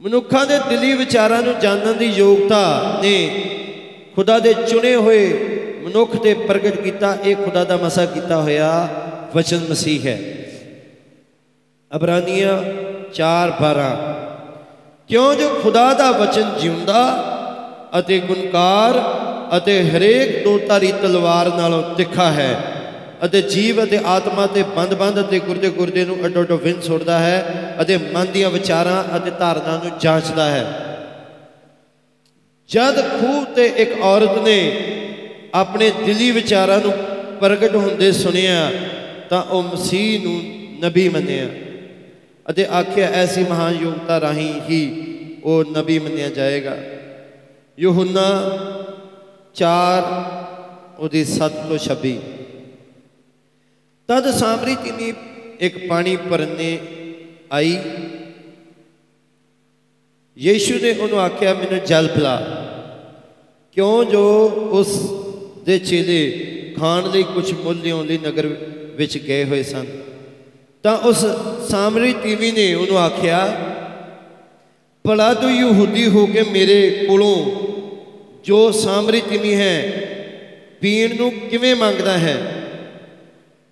ਮਨੁੱਖਾਂ ਦੇ ਦਿਲੀ ਵਿਚਾਰਾਂ ਨੂੰ ਜਾਣਨ ਦੀ ਯੋਗਤਾ ਨੇ ਖੁਦਾ ਦੇ ਚੁਣੇ ਹੋਏ ਮਨੁੱਖ ਤੇ ਪ੍ਰਗਟ ਕੀਤਾ, ਇਹ ਖੁਦਾ ਦਾ ਮਸਾ ਕੀਤਾ ਹੋਇਆ ਵਚਨ ਮਸੀਹ ਹੈ। ਅਬਰਾਨੀਆਂ 4:12 ਕਿਉਂ ਜੋ ਖੁਦਾ ਦਾ ਵਚਨ ਜਿਉਂਦਾ ਅਤੇ ਗੁਣਕਾਰ ਅਤੇ ਹਰੇਕ ਦੋ ਧਾਰੀ ਤਲਵਾਰ ਨਾਲੋਂ ਤਿੱਖਾ ਹੈ ਅਤੇ ਜੀਵ ਅਤੇ ਆਤਮਾ ਤੇ ਬੰਦ-ਬੰਦ ਅਤੇ ਗੁਰਦੇ ਗੁਰਦੇ ਨੂੰ ਅੱਡੋ ਅੱਡੋ ਵਿੰਨ ਸੁੱਟਦਾ ਹੈ ਅਤੇ ਮਨ ਦੀਆਂ ਵਿਚਾਰਾਂ ਅਤੇ ਧਾਰਨਾ ਨੂੰ ਜਾਂਚਦਾ ਹੈ। ਜਦ ਖੂਹ ਤੇ ਇੱਕ ਔਰਤ ਨੇ ਆਪਣੇ ਦਿਲੀ ਵਿਚਾਰਾਂ ਨੂੰ ਪ੍ਰਗਟ ਹੁੰਦੇ ਸੁਣਿਆ ਤਾਂ ਉਹ ਮਸੀਹ ਨੂੰ ਨਬੀ ਮੰਨਿਆ। ਅਤੇ ਆਖਿਆ, ਐਸੀ ਮਹਾਨ ਯੋਗਤਾ ਰਾਹੀਂ ਹੀ ਉਹ ਨਬੀ ਮੰਨਿਆ ਜਾਏਗਾ। ਯੋਹੰਨਾ 4 ਉਹਦੀ 7 ਤੋਂ 26 ਤਦ ਸਾਮਰੀ ਤਿਨੀ ਇੱਕ ਪਾਣੀ ਭਰਨੇ ਆਈ। ਯੀਸ਼ੂ ਨੇ ਉਹਨੂੰ ਆਖਿਆ, ਮੈਨੂੰ ਜਲ ਪਿਲਾ। ਕਿਉਂ ਜੋ ਉਸ ਦੇ ਚੇਲੇ ਖਾਣ ਲਈ ਕੁਝ ਮੁੱਲ ਲਿਆਉਣ ਲਈ ਨਗਰ ਵਿੱਚ ਗਏ ਹੋਏ ਸਨ? ਤਾਂ ਉਸ ਸਾਮਰੀ ਤੀਵੀ ਨੇ ਉਹਨੂੰ ਆਖਿਆ, ਭਲਾ ਤੂੰ ਯਹੂਦੀ ਹੋ ਕੇ ਮੇਰੇ ਕੋਲੋਂ ਜੋ ਸਾਮਰੀ ਤੀਵੀ ਹੈ, ਪੀਣ ਨੂੰ ਕਿਵੇਂ ਮੰਗਦਾ ਹੈ?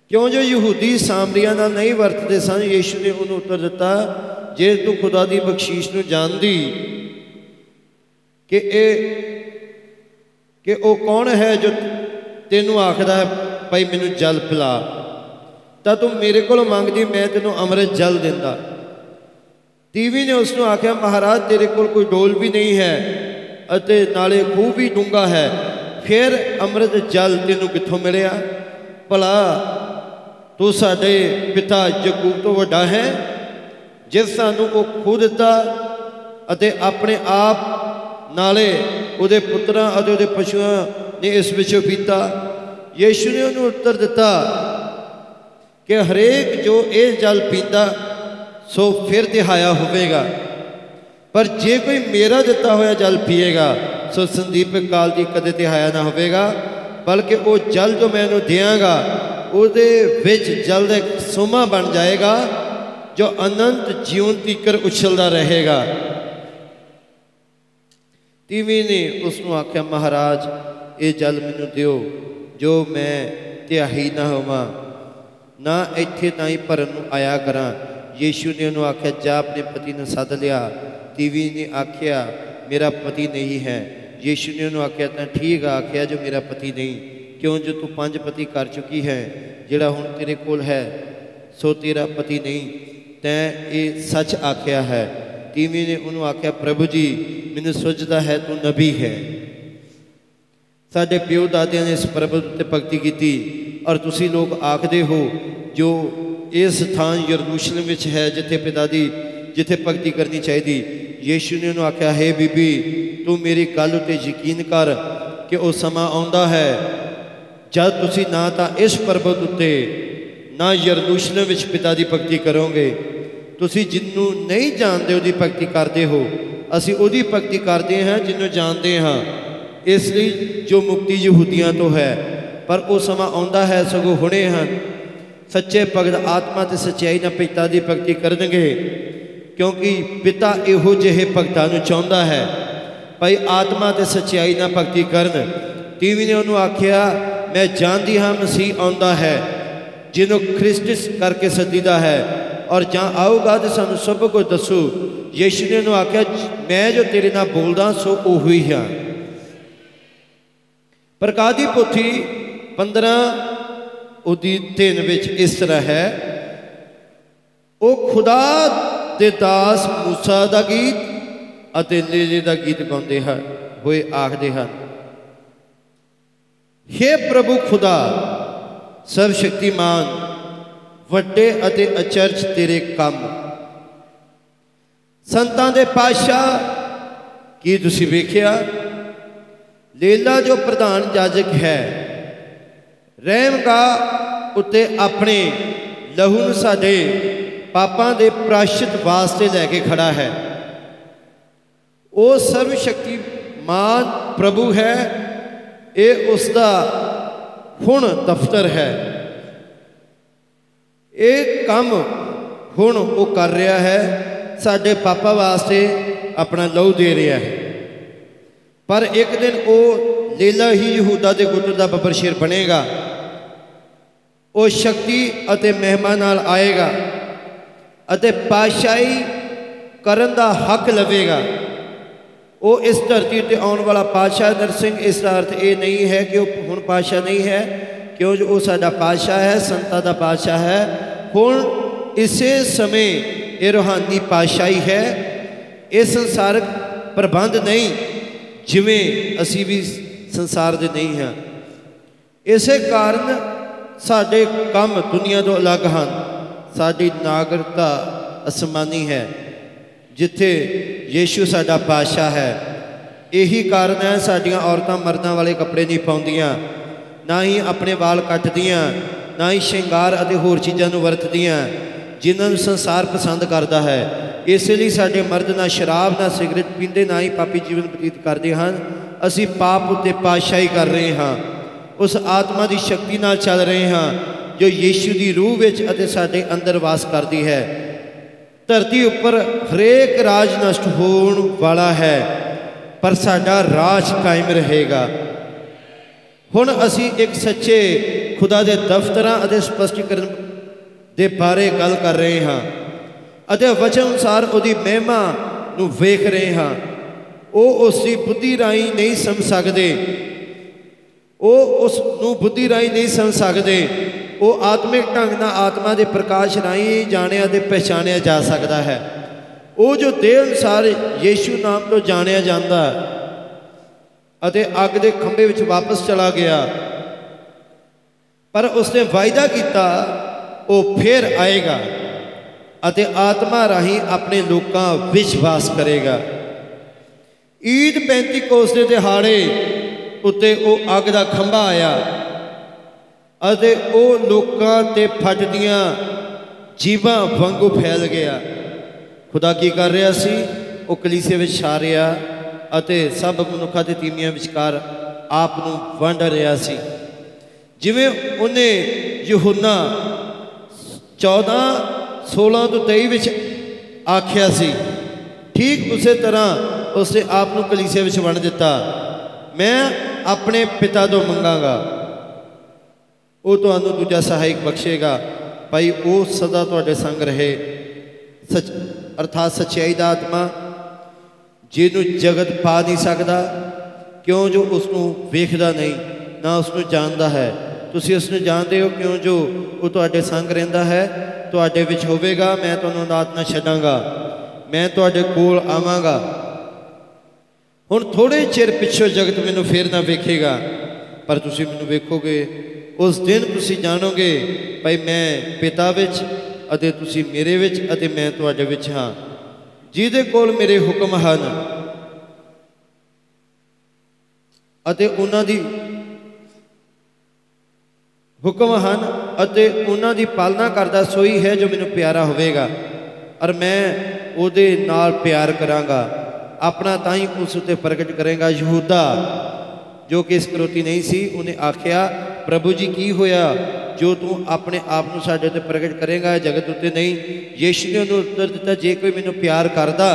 ਕਿਉਂ ਜੋ ਯਹੂਦੀ ਸਾਮਰੀਆਂ ਨਾਲ ਨਹੀਂ ਵਰਤਦੇ ਸਨ, ਯੀਸ਼ੂ ਨੇ ਉਹਨੂੰ ਉੱਤਰ ਦਿੱਤਾ, ਜੇ ਤੂੰ ਖੁਦਾ ਦੀ ਬਖਸ਼ੀਸ਼ ਨੂੰ ਜਾਣਦੀ ਕਿ ਇਹ, ਕਿ ਉਹ ਕੌਣ ਹੈ ਜੋ ਤੈਨੂੰ ਆਖਦਾ ਹੈ, ਭਾਈ ਮੈਨੂੰ ਜਲ ਪਿਲਾ। ਤਾਂ ਤੂੰ ਮੇਰੇ ਕੋਲੋਂ ਮੰਗਦੀ ਮੈਂ ਤੈਨੂੰ ਅੰਮ੍ਰਿਤ ਜਲ ਦਿੰਦਾ। ਤੀਵੀ ਨੇ ਉਸ ਨੂੰ ਆਖਿਆ, ਮਹਾਰਾਜ, ਤੇਰੇ ਕੋਲ ਕੋਈ ਡੋਲ ਵੀ ਨਹੀਂ ਹੈ ਅਤੇ ਨਾਲੇ ਖੂਹ ਵੀ ਡੂੰਗਾ ਹੈ। ਫਿਰ ਅੰਮ੍ਰਿਤ ਜਲ ਤੈਨੂੰ ਕਿੱਥੋਂ ਮਿਲਿਆ? ਭਲਾ ਤੂੰ ਸਾਡੇ ਪਿਤਾ ਯਕੂਬ ਤੋਂ ਵੱਡਾ ਹੈ, ਜਿਸ ਸਾਨੂੰ ਉਹ ਖੂਹ ਦਿੱਤਾ ਅਤੇ ਆਪਣੇ ਆਪ ਨਾਲੇ ਉਹਦੇ ਪੁੱਤਰਾਂ ਅਤੇ ਉਹਦੇ ਪਸ਼ੂਆਂ ਨੇ ਇਸ ਵਿੱਚੋਂ ਪੀਤਾ। ਯੀਸ਼ੂ ਨੇ ਉਹਨੂੰ ਉੱਤਰ ਦਿੱਤਾ ਕਿ ਹਰੇਕ ਜੋ ਇਹ ਜਲ ਪੀਂਦਾ, ਸੋ ਫਿਰ ਤਿਹਾਇਆ ਹੋਵੇਗਾ। ਪਰ ਜੇ ਕੋਈ ਮੇਰਾ ਦਿੱਤਾ ਹੋਇਆ ਜਲ ਪੀਏਗਾ, ਸੋ ਸੰਦੀਪਕ ਕਾਲ ਦੀ ਕਦੇ ਤਿਹਾਇਆ ਨਾ ਹੋਵੇਗਾ, ਬਲਕਿ ਉਹ ਜਲ ਜੋ ਮੈਂ ਇਹਨੂੰ ਦਿਆਂਗਾ, ਉਹਦੇ ਵਿੱਚ ਜਲ ਦਾ ਇੱਕ ਸੋਮਾ ਬਣ ਜਾਏਗਾ, ਜੋ ਅਨੰਤ ਜੀਵਨ ਤੀਕਰ ਉਛਲਦਾ ਰਹੇਗਾ। ਤੀਵੀਂ ਨੇ ਉਸ ਨੂੰ ਆਖਿਆ, ਮਹਾਰਾਜ, ਇਹ ਜਲ ਮੈਨੂੰ ਦਿਓ, ਜੋ ਮੈਂ ਤਿਹਾਈ ਨਾ ਹੋਵਾਂ। ਨਾ ਇੱਥੇ ਤਾਂ ਹੀ ਭਰਨ ਨੂੰ ਆਇਆ ਕਰਾਂ। ਯੀਸ਼ੂ ਨੇ ਉਹਨੂੰ ਆਖਿਆ, ਜਾ ਆਪਣੇ ਪਤੀ ਨੂੰ ਸੱਦ ਲਿਆ। ਤੀਵੀ ਨੇ ਆਖਿਆ, ਮੇਰਾ ਪਤੀ ਨਹੀਂ ਹੈ। ਯੀਸ਼ੂ ਨੇ ਉਹਨੂੰ ਆਖਿਆ, ਤਾਂ ਠੀਕ ਆ। ਆਖਿਆ, ਜੋ ਮੇਰਾ ਪਤੀ ਨਹੀਂ, ਕਿਉਂ ਜੋ ਤੂੰ ਪੰਜ ਪਤੀ ਕਰ ਚੁੱਕੀ ਹੈ, ਜਿਹੜਾ ਹੁਣ ਤੇਰੇ ਕੋਲ ਹੈ, ਸੋ ਤੇਰਾ ਪਤੀ ਨਹੀਂ। ਤੈਂ ਇਹ ਸੱਚ ਆਖਿਆ ਹੈ। ਤੀਵੀ ਨੇ ਉਹਨੂੰ ਆਖਿਆ, ਪ੍ਰਭੂ ਜੀ, ਮੈਨੂੰ ਸੁਝਦਾ ਹੈ ਤੂੰ ਨਬੀ ਹੈ। ਸਾਡੇ ਪਿਓ ਦਾਦਿਆਂ ਨੇ ਇਸ ਪਰਬਤ ਉੱਤੇ ਭਗਤੀ ਕੀਤੀ। ਔਰ ਤੁਸੀਂ ਲੋਕ ਆਖਦੇ ਹੋ, ਜੋ ਇਹ ਸਥਾਨ ਯਰੂਸ਼ਲਮ ਵਿੱਚ ਹੈ ਜਿੱਥੇ ਪਿਤਾ ਦੀ ਜਿੱਥੇ ਭਗਤੀ ਕਰਨੀ ਚਾਹੀਦੀ, ਯੀਸ਼ੂ ਨੇ ਉਹਨੂੰ ਆਖਿਆ, ਹੈ ਬੀਬੀ, ਤੂੰ ਮੇਰੀ ਗੱਲ ਉਤੇ ਯਕੀਨ ਕਰ ਕਿ ਉਹ ਸਮਾਂ ਆਉਂਦਾ ਹੈ। ਜਦ ਤੁਸੀਂ ਨਾ ਤਾਂ ਇਸ ਪਰਬਤ ਉੱਤੇ, ਨਾ ਯਰੂਸ਼ਲਮ ਵਿੱਚ ਪਿਤਾ ਦੀ ਭਗਤੀ ਕਰੋਗੇ। ਤੁਸੀਂ ਜਿੰਨੂੰ ਨਹੀਂ ਜਾਣਦੇ ਉਹਦੀ ਭਗਤੀ ਕਰਦੇ ਹੋ। ਅਸੀਂ ਉਹਦੀ ਭਗਤੀ ਕਰਦੇ ਹਾਂ ਜਿਹਨੂੰ ਜਾਣਦੇ ਹਾਂ। ਇਸ ਲਈ ਜੋ ਮੁਕਤੀ ਯਹੂਦੀਆਂ ਤੋਂ ਹੈ ਪਰ ਉਹ ਸਮਾਂ ਆਉਂਦਾ ਹੈ ਸਗੋਂ ਹੁਣੇ ਹਨ। ਸੱਚੇ ਭਗਤ ਆਤਮਾ ਤੇ ਸਚਾਈ ਨਾਲ ਪਿਤਾ ਦੀ ਭਗਤੀ ਕਰਨਗੇ, ਕਿਉਂਕਿ ਪਿਤਾ ਇਹੋ ਜਿਹੇ ਭਗਤਾਂ ਨੂੰ ਚਾਹੁੰਦਾ ਹੈ। ਭਾਈ ਆਤਮਾ ਤੇ ਸਚਾਈ ਨਾਲ ਭਗਤੀ ਕਰਨ, ਤੀਵੀਂ ਨੇ ਉਹਨੂੰ ਆਖਿਆ, ਮੈਂ ਜਾਣਦੀ ਹਾਂ ਮਸੀਹ ਆਉਂਦਾ ਹੈ, ਜਿਹਨੂੰ ਖ੍ਰਿਸਟਸ ਕਰਕੇ ਸੱਦੀਦਾ ਹੈ। ਔਰ ਜਾਂ ਆਊਗਾ ਤੇ ਸਾਨੂੰ ਸਭ ਕੁਝ ਦੱਸੋ। ਯੀਸ਼ੂ ਨੇ ਉਹਨੂੰ ਆਖਿਆ, ਮੈਂ ਜੋ ਤੇਰੇ ਨਾਲ ਬੋਲਦਾ, ਸੋ ਉਹੀ ਹੀ ਹਾਂ। ਪ੍ਰਕਾਸ਼ ਦੀ ਪੋਥੀ 15 ਉਹਦੀ 3 ਵਿੱਚ ਇਸ ਤਰ੍ਹਾਂ ਹੈ। ਉਹ ਖੁਦਾ ਦੇ ਦਾਸ ਮੂਸਾ ਦਾ ਗੀਤ ਅਤੇ ਲੇਲੇ ਦਾ ਗੀਤ ਗਾਉਂਦੇ ਹਨ, ਹੋਏ ਆਖਦੇ ਹਨ। हे ਪ੍ਰਭੂ ਖੁਦਾ ਸਰਵ ਸ਼ਕਤੀਮਾਨ ਵੱਡੇ ਅਤੇ ਅਚਰਜ ਤੇਰੇ ਕੰਮ। ਸੰਤਾਂ ਦੇ ਪਾਤਸ਼ਾਹ, ਕੀ ਤੁਸੀਂ ਵੇਖਿਆ? ਲੇਲਾ ਜੋ ਪ੍ਰਧਾਨ ਜਾਜਕ ਹੈ ਰਹਿਮਗਾ ਉੱਤੇ ਆਪਣੇ ਲਹੂ ਨੂੰ ਸਾਡੇ ਪਾਪਾਂ ਦੇ ਪ੍ਰਾਸ਼ਿਤ ਵਾਸਤੇ ਲੈ ਕੇ ਖੜਾ ਹੈ। ਉਹ ਸਰਵ ਸ਼ਕਤੀਮਾਨ ਪ੍ਰਭੂ ਹੈ। ਇਹ ਉਸ ਦਾ ਹੁਣ ਦਫ਼ਤਰ ਹੈ। ਇਹ ਕੰਮ ਹੁਣ ਉਹ ਕਰ ਰਿਹਾ ਹੈ। ਸਾਡੇ ਪਾਪਾ ਵਾਸਤੇ ਆਪਣਾ ਲਹੂ ਦੇ ਰਿਹਾ ਹੈ। ਪਰ ਇੱਕ ਦਿਨ ਉਹ ਲੇਲਾ ਹੀ ਯਹੂਦਾ ਦੇ ਗੁੱਟ ਦਾ ਬਬਰਸ਼ੀਰ ਬਣੇਗਾ। ਉਹ ਸ਼ਕਤੀ ਅਤੇ ਮਹਿਮਾ ਨਾਲ ਆਏਗਾ ਅਤੇ ਪਾਸ਼ਾਹੀ ਕਰਨ ਦਾ ਹੱਕ ਲਵੇਗਾ। ਉਹ ਇਸ ਧਰਤੀ ਤੇ ਆਉਣ ਵਾਲਾ ਪਾਸ਼ਾ ਨਰਸਿੰਘ, ਇਸ ਦਾ ਅਰਥ ਇਹ ਨਹੀਂ ਹੈ ਕਿ ਉਹ ਹੁਣ ਪਾਸ਼ਾ ਨਹੀਂ ਹੈ ਕਿਉਂ ਜੋ ਉਹ ਸਾਡਾ ਪਾਸ਼ਾ ਹੈ, ਸੰਤਾਂ ਦਾ ਪਾਸ਼ਾ ਹੈ। ਹੁਣ ਇਸੇ ਸਮੇਂ ਇਹ ਰੋਹਾਨੀ ਪਾਸ਼ਾਹੀ ਹੈ। ਇਹ ਸੰਸਾਰਕ ਪ੍ਰਬੰਧ ਨਹੀਂ, ਜਿਵੇਂ ਅਸੀਂ ਵੀ ਸੰਸਾਰ ਦੇ ਨਹੀਂ ਹਾਂ। ਇਸੇ ਕਾਰਨ ਸਾਡੇ ਕੰਮ ਦੁਨੀਆ ਤੋਂ ਅਲੱਗ ਹਨ। ਸਾਡੀ ਨਾਗਰਿਕਤਾ ਅਸਮਾਨੀ ਹੈ। ਜਿੱਥੇ ਯੀਸ਼ੂ ਸਾਡਾ ਪਾਤਸ਼ਾਹ ਹੈ, ਇਹੀ ਕਾਰਨ ਹੈ ਸਾਡੀਆਂ ਔਰਤਾਂ ਮਰਦਾਂ ਵਾਲੇ ਕੱਪੜੇ ਨਹੀਂ ਪਾਉਂਦੀਆਂ, ਨਾ ਹੀ ਆਪਣੇ ਵਾਲ ਕੱਟਦੀਆਂ, ਨਾ ਹੀ ਸ਼ਿੰਗਾਰ ਅਤੇ ਹੋਰ ਚੀਜ਼ਾਂ ਨੂੰ ਵਰਤਦੀਆਂ, ਜਿਨ੍ਹਾਂ ਨੂੰ ਸੰਸਾਰ ਪਸੰਦ ਕਰਦਾ ਹੈ। ਇਸ ਲਈ ਸਾਡੇ ਮਰਦ ਨਾ ਸ਼ਰਾਬ, ਨਾ ਸਿਗਰਟ ਪੀਂਦੇ, ਨਾ ਹੀ ਪਾਪੀ ਜੀਵਨ ਬਤੀਤ ਕਰਦੇ ਹਨ। ਅਸੀਂ ਪਾਪ ਉੱਤੇ ਪਾਤਸ਼ਾਹੀ ਕਰ ਰਹੇ ਹਾਂ। ਉਸ ਆਤਮਾ ਦੀ ਸ਼ਕਤੀ ਨਾਲ ਚੱਲ ਰਹੇ ਹਾਂ, ਜੋ ਯੀਸ਼ੂ ਦੀ ਰੂਹ ਵਿੱਚ ਅਤੇ ਸਾਡੇ ਅੰਦਰ ਵਾਸ ਕਰਦੀ ਹੈ। ਧਰਤੀ ਉੱਪਰ ਹਰੇਕ ਰਾਜ ਨਸ਼ਟ ਹੋਣ ਵਾਲਾ ਹੈ, ਪਰ ਸਾਡਾ ਰਾਜ ਕਾਇਮ ਰਹੇਗਾ। ਹੁਣ ਅਸੀਂ ਇੱਕ ਸੱਚੇ ਖੁਦਾ ਦੇ ਦਫ਼ਤਰਾਂ ਅਤੇ ਸਪਸ਼ਟੀਕਰਨ ਦੇ ਬਾਰੇ ਗੱਲ ਕਰ ਰਹੇ ਹਾਂ ਅਤੇ ਵਚਨ ਅਨੁਸਾਰ ਉਹਦੀ ਮਹਿਮਾ ਨੂੰ ਵੇਖ ਰਹੇ ਹਾਂ। ਉਹ ਉਸ ਦੀ ਬੁੱਧੀ ਰਾਹੀਂ ਨਹੀਂ ਸਮਝ ਸਕਦੇ। ਉਹ ਉਸ ਨੂੰ ਬੁੱਧੀ ਰਾਹੀਂ ਨਹੀਂ ਸਮਝ ਸਕਦੇ। ਉਹ ਆਤਮਿਕ ਢੰਗ ਨਾਲ ਆਤਮਾ ਦੇ ਪ੍ਰਕਾਸ਼ ਰਾਹੀਂ ਜਾਣਿਆ ਤੇ ਪਛਾਣਿਆ ਜਾ ਸਕਦਾ ਹੈ। ਉਹ ਜੋ ਦੇਹ ਅਨੁਸਾਰ ਯੀਸ਼ੂ ਨਾਮ ਤੋਂ ਜਾਣਿਆ ਜਾਂਦਾ ਅਤੇ ਅੱਗ ਦੇ ਖੰਭੇ ਵਿੱਚ ਵਾਪਸ ਚਲਾ ਗਿਆ। ਪਰ ਉਸਨੇ ਵਾਅਦਾ ਕੀਤਾ, ਉਹ ਫੇਰ ਆਏਗਾ ਅਤੇ ਆਤਮਾ ਰਾਹੀਂ ਆਪਣੇ ਲੋਕਾਂ ਵਿੱਚ ਵਾਸ ਕਰੇਗਾ। ਈਦ 35 ਕੋਸ ਦੇ ਦਿਹਾੜੇ ਉੱਤੇ ਉਹ ਅੱਗ ਦਾ ਖੰਭਾ ਆਇਆ ਅਤੇ ਉਹ ਲੋਕਾਂ ਤੇ ਫਟਦੀਆਂ ਜੀਵਾਂ ਵਾਂਗੂ ਫੈਲ ਗਿਆ। ਖੁਦਾ ਕੀ ਕਰ ਰਿਹਾ ਸੀ? ਉਹ ਕਲੀਸੇ ਵਿੱਚ ਛਾ ਰਿਹਾ ਅਤੇ ਸਭ ਮਨੁੱਖਾਂ ਦੇ ਤੀਮੀਆਂ ਵਿਚਕਾਰ ਆਪ ਨੂੰ ਵੰਡ ਰਿਹਾ ਸੀ। ਜਿਵੇਂ ਉਹਨੇ ਯਹੋਨਾ 14 16 ਤੋਂ 23 ਵਿੱਚ ਆਖਿਆ ਸੀ, ਠੀਕ ਉਸੇ ਤਰ੍ਹਾਂ ਉਸਨੇ ਆਪ ਨੂੰ ਕਲੀਸੇ ਵਿੱਚ ਵੰਡ ਦਿੱਤਾ। ਮੈਂ ਆਪਣੇ ਪਿਤਾ ਤੋਂ ਮੰਗਾਂਗਾ। ਉਹ ਤੁਹਾਨੂੰ ਦੂਜਾ ਸਹਾਇਕ ਬਖਸ਼ੇਗਾ। ਭਾਈ, ਉਹ ਸਦਾ ਤੁਹਾਡੇ ਸੰਗ ਰਹੇ। ਸਚ, ਅਰਥਾਤ ਸਚਾਈ ਦਾ ਆਤਮਾ, ਜਿਹਨੂੰ ਜਗਤ ਪਾ ਨਹੀਂ ਸਕਦਾ, ਕਿਉਂ ਜੋ ਉਸ ਨੂੰ ਵੇਖਦਾ ਨਹੀਂ, ਨਾ ਉਸ ਨੂੰ ਜਾਣਦਾ ਹੈ। ਤੁਸੀਂ ਉਸ ਨੂੰ ਜਾਣਦੇ ਹੋ ਕਿਉਂ ਜੋ ਉਹ ਤੁਹਾਡੇ ਸੰਗ ਰਹਿੰਦਾ ਹੈ? ਤੁਹਾਡੇ ਵਿੱਚ ਹੋਵੇਗਾ, ਮੈਂ ਤੁਹਾਨੂੰ ਨਾਤ ਨਾ ਛੱਡਾਂਗਾ। ਮੈਂ ਤੁਹਾਡੇ ਕੋਲ ਆਵਾਂਗਾ। ਹੁਣ ਥੋੜੇ ਚਿਰ ਪਿੱਛੋਂ ਜਗਤ ਮੈਨੂੰ ਫੇਰ ਨਾ ਵੇਖੇਗਾ, ਪਰ ਤੁਸੀਂ ਮੈਨੂੰ ਵੇਖੋਗੇ, ਉਸ ਦਿਨ ਤੁਸੀਂ ਜਾਣੋਗੇ, ਭਾਈ ਮੈਂ ਪਿਤਾ ਵਿੱਚ ਅਤੇ ਤੁਸੀਂ ਮੇਰੇ ਵਿੱਚ ਅਤੇ ਮੈਂ ਤੁਹਾਡੇ ਵਿੱਚ ਹਾਂ, ਜਿਹਦੇ ਕੋਲ ਮੇਰੇ ਹੁਕਮ ਹਨ। ਅਤੇ ਉਹਨਾਂ ਦੀ ਹੁਕਮ ਹਨ ਅਤੇ ਉਹਨਾਂ ਦੀ ਪਾਲਣਾ ਕਰਦਾ ਸੋਈ ਹੈ ਜੋ ਮੈਨੂੰ ਪਿਆਰਾ ਹੋਵੇਗਾ, ਔਰ ਮੈਂ ਉਹਦੇ ਨਾਲ ਪਿਆਰ ਕਰਾਂਗਾ। ਆਪਣਾ ਤਾਂ ਹੀ ਉਸ ਉੱਤੇ ਪ੍ਰਗਟ ਕਰੇਗਾ ਯਹੂਦਾ, ਜੋ ਕਿ ਇਸ ਕਰੋਤੀ ਨਹੀਂ ਸੀ, ਉਹਨੇ ਆਖਿਆ, ਪ੍ਰਭੂ ਜੀ, ਕੀ ਹੋਇਆ? ਜੋ ਤੂੰ ਆਪਣੇ ਆਪ ਨੂੰ ਸਾਡੇ ਉੱਤੇ ਪ੍ਰਗਟ ਕਰੇਗਾ, ਜਗਤ ਉੱਤੇ ਨਹੀਂ, ਯੀਸ਼ੂ ਨੇ ਉਹਨੂੰ ਉੱਤਰ ਦਿੱਤਾ, ਜੇ ਕੋਈ ਮੈਨੂੰ ਪਿਆਰ ਕਰਦਾ,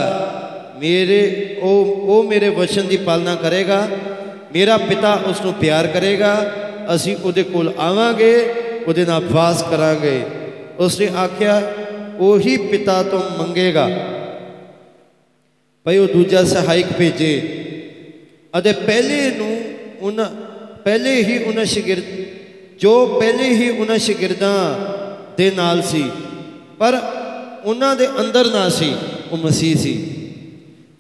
ਮੇਰੇ, ਉਹ ਉਹ ਮੇਰੇ ਵਚਨ ਦੀ ਪਾਲਣਾ ਕਰੇਗਾ, ਮੇਰਾ ਪਿਤਾ ਉਸ ਨੂੰ ਪਿਆਰ ਕਰੇਗਾ, ਅਸੀਂ ਉਹਦੇ ਕੋਲ ਆਵਾਂਗੇ, ਉਹਦੇ ਨਾਲ ਵਾਸ ਕਰਾਂਗੇ। ਉਸ ਨੇ ਆਖਿਆ, ਉਹੀ ਪਿਤਾ ਤੋਂ ਮੰਗੇਗਾ। ਭਈ ਉਹ ਦੂਜਾ ਸਹਾਇਕ ਭੇਜੇ। ਅਤੇ ਪਹਿਲੇ ਨੂੰ ਉਹਨਾਂ ਪਹਿਲੇ ਹੀ ਉਹਨਾਂ ਸ਼ਾਗਿਰਦ, ਜੋ ਪਹਿਲੇ ਹੀ ਉਹਨਾਂ ਸ਼ਾਗਿਰਦਾਂ ਦੇ ਨਾਲ ਸੀ, ਪਰ ਉਹਨਾਂ ਦੇ ਅੰਦਰ ਨਾ ਸੀ, ਉਹ ਮਸੀਹ ਸੀ।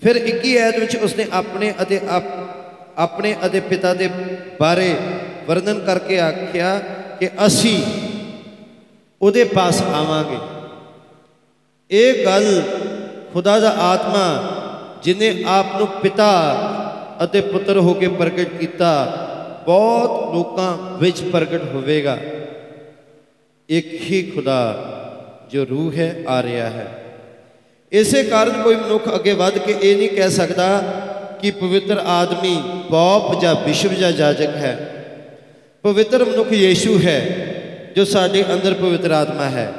ਫਿਰ 21 ਐਤ ਵਿੱਚ ਉਸਨੇ ਆਪਣੇ ਅਤੇ ਆਪ- ਆਪਣੇ ਅਤੇ ਪਿਤਾ ਦੇ ਬਾਰੇ ਵਰਣਨ ਕਰਕੇ ਆਖਿਆ ਕਿ ਅਸੀਂ ਉਹਦੇ ਪਾਸ ਆਵਾਂਗੇ। ਇਹ ਗੱਲ ਖੁਦਾ ਦਾ ਆਤਮਾ ਜਿਨੇ ਆਪ ਨੂੰ ਪਿਤਾ ਅਤੇ ਪੁੱਤਰ ਹੋ ਕੇ ਪ੍ਰਗਟ ਕੀਤਾ, ਬਹੁਤ ਲੋਕਾਂ ਵਿੱਚ ਪ੍ਰਗਟ ਹੋਵੇਗਾ। ਇੱਕ ਹੀ ਖੁਦਾ ਜੋ ਰੂਹ ਹੈ, ਆ ਰਿਹਾ ਹੈ। ਇਸੇ ਕਾਰਨ ਕੋਈ ਮਨੁੱਖ ਅੱਗੇ ਵੱਧ ਕੇ ਇਹ ਨਹੀਂ ਕਹਿ ਸਕਦਾ ਕਿ ਪਵਿੱਤਰ ਆਦਮੀ ਪੌਪ ਜਾਂ ਵਿਸ਼ਵ ਜਾਂ ਜਾਜਕ ਹੈ। ਪਵਿੱਤਰ ਮਨੁੱਖ ਯੀਸ਼ੂ ਹੈ, ਜੋ ਸਾਡੇ ਅੰਦਰ ਪਵਿੱਤਰ ਆਤਮਾ ਹੈ।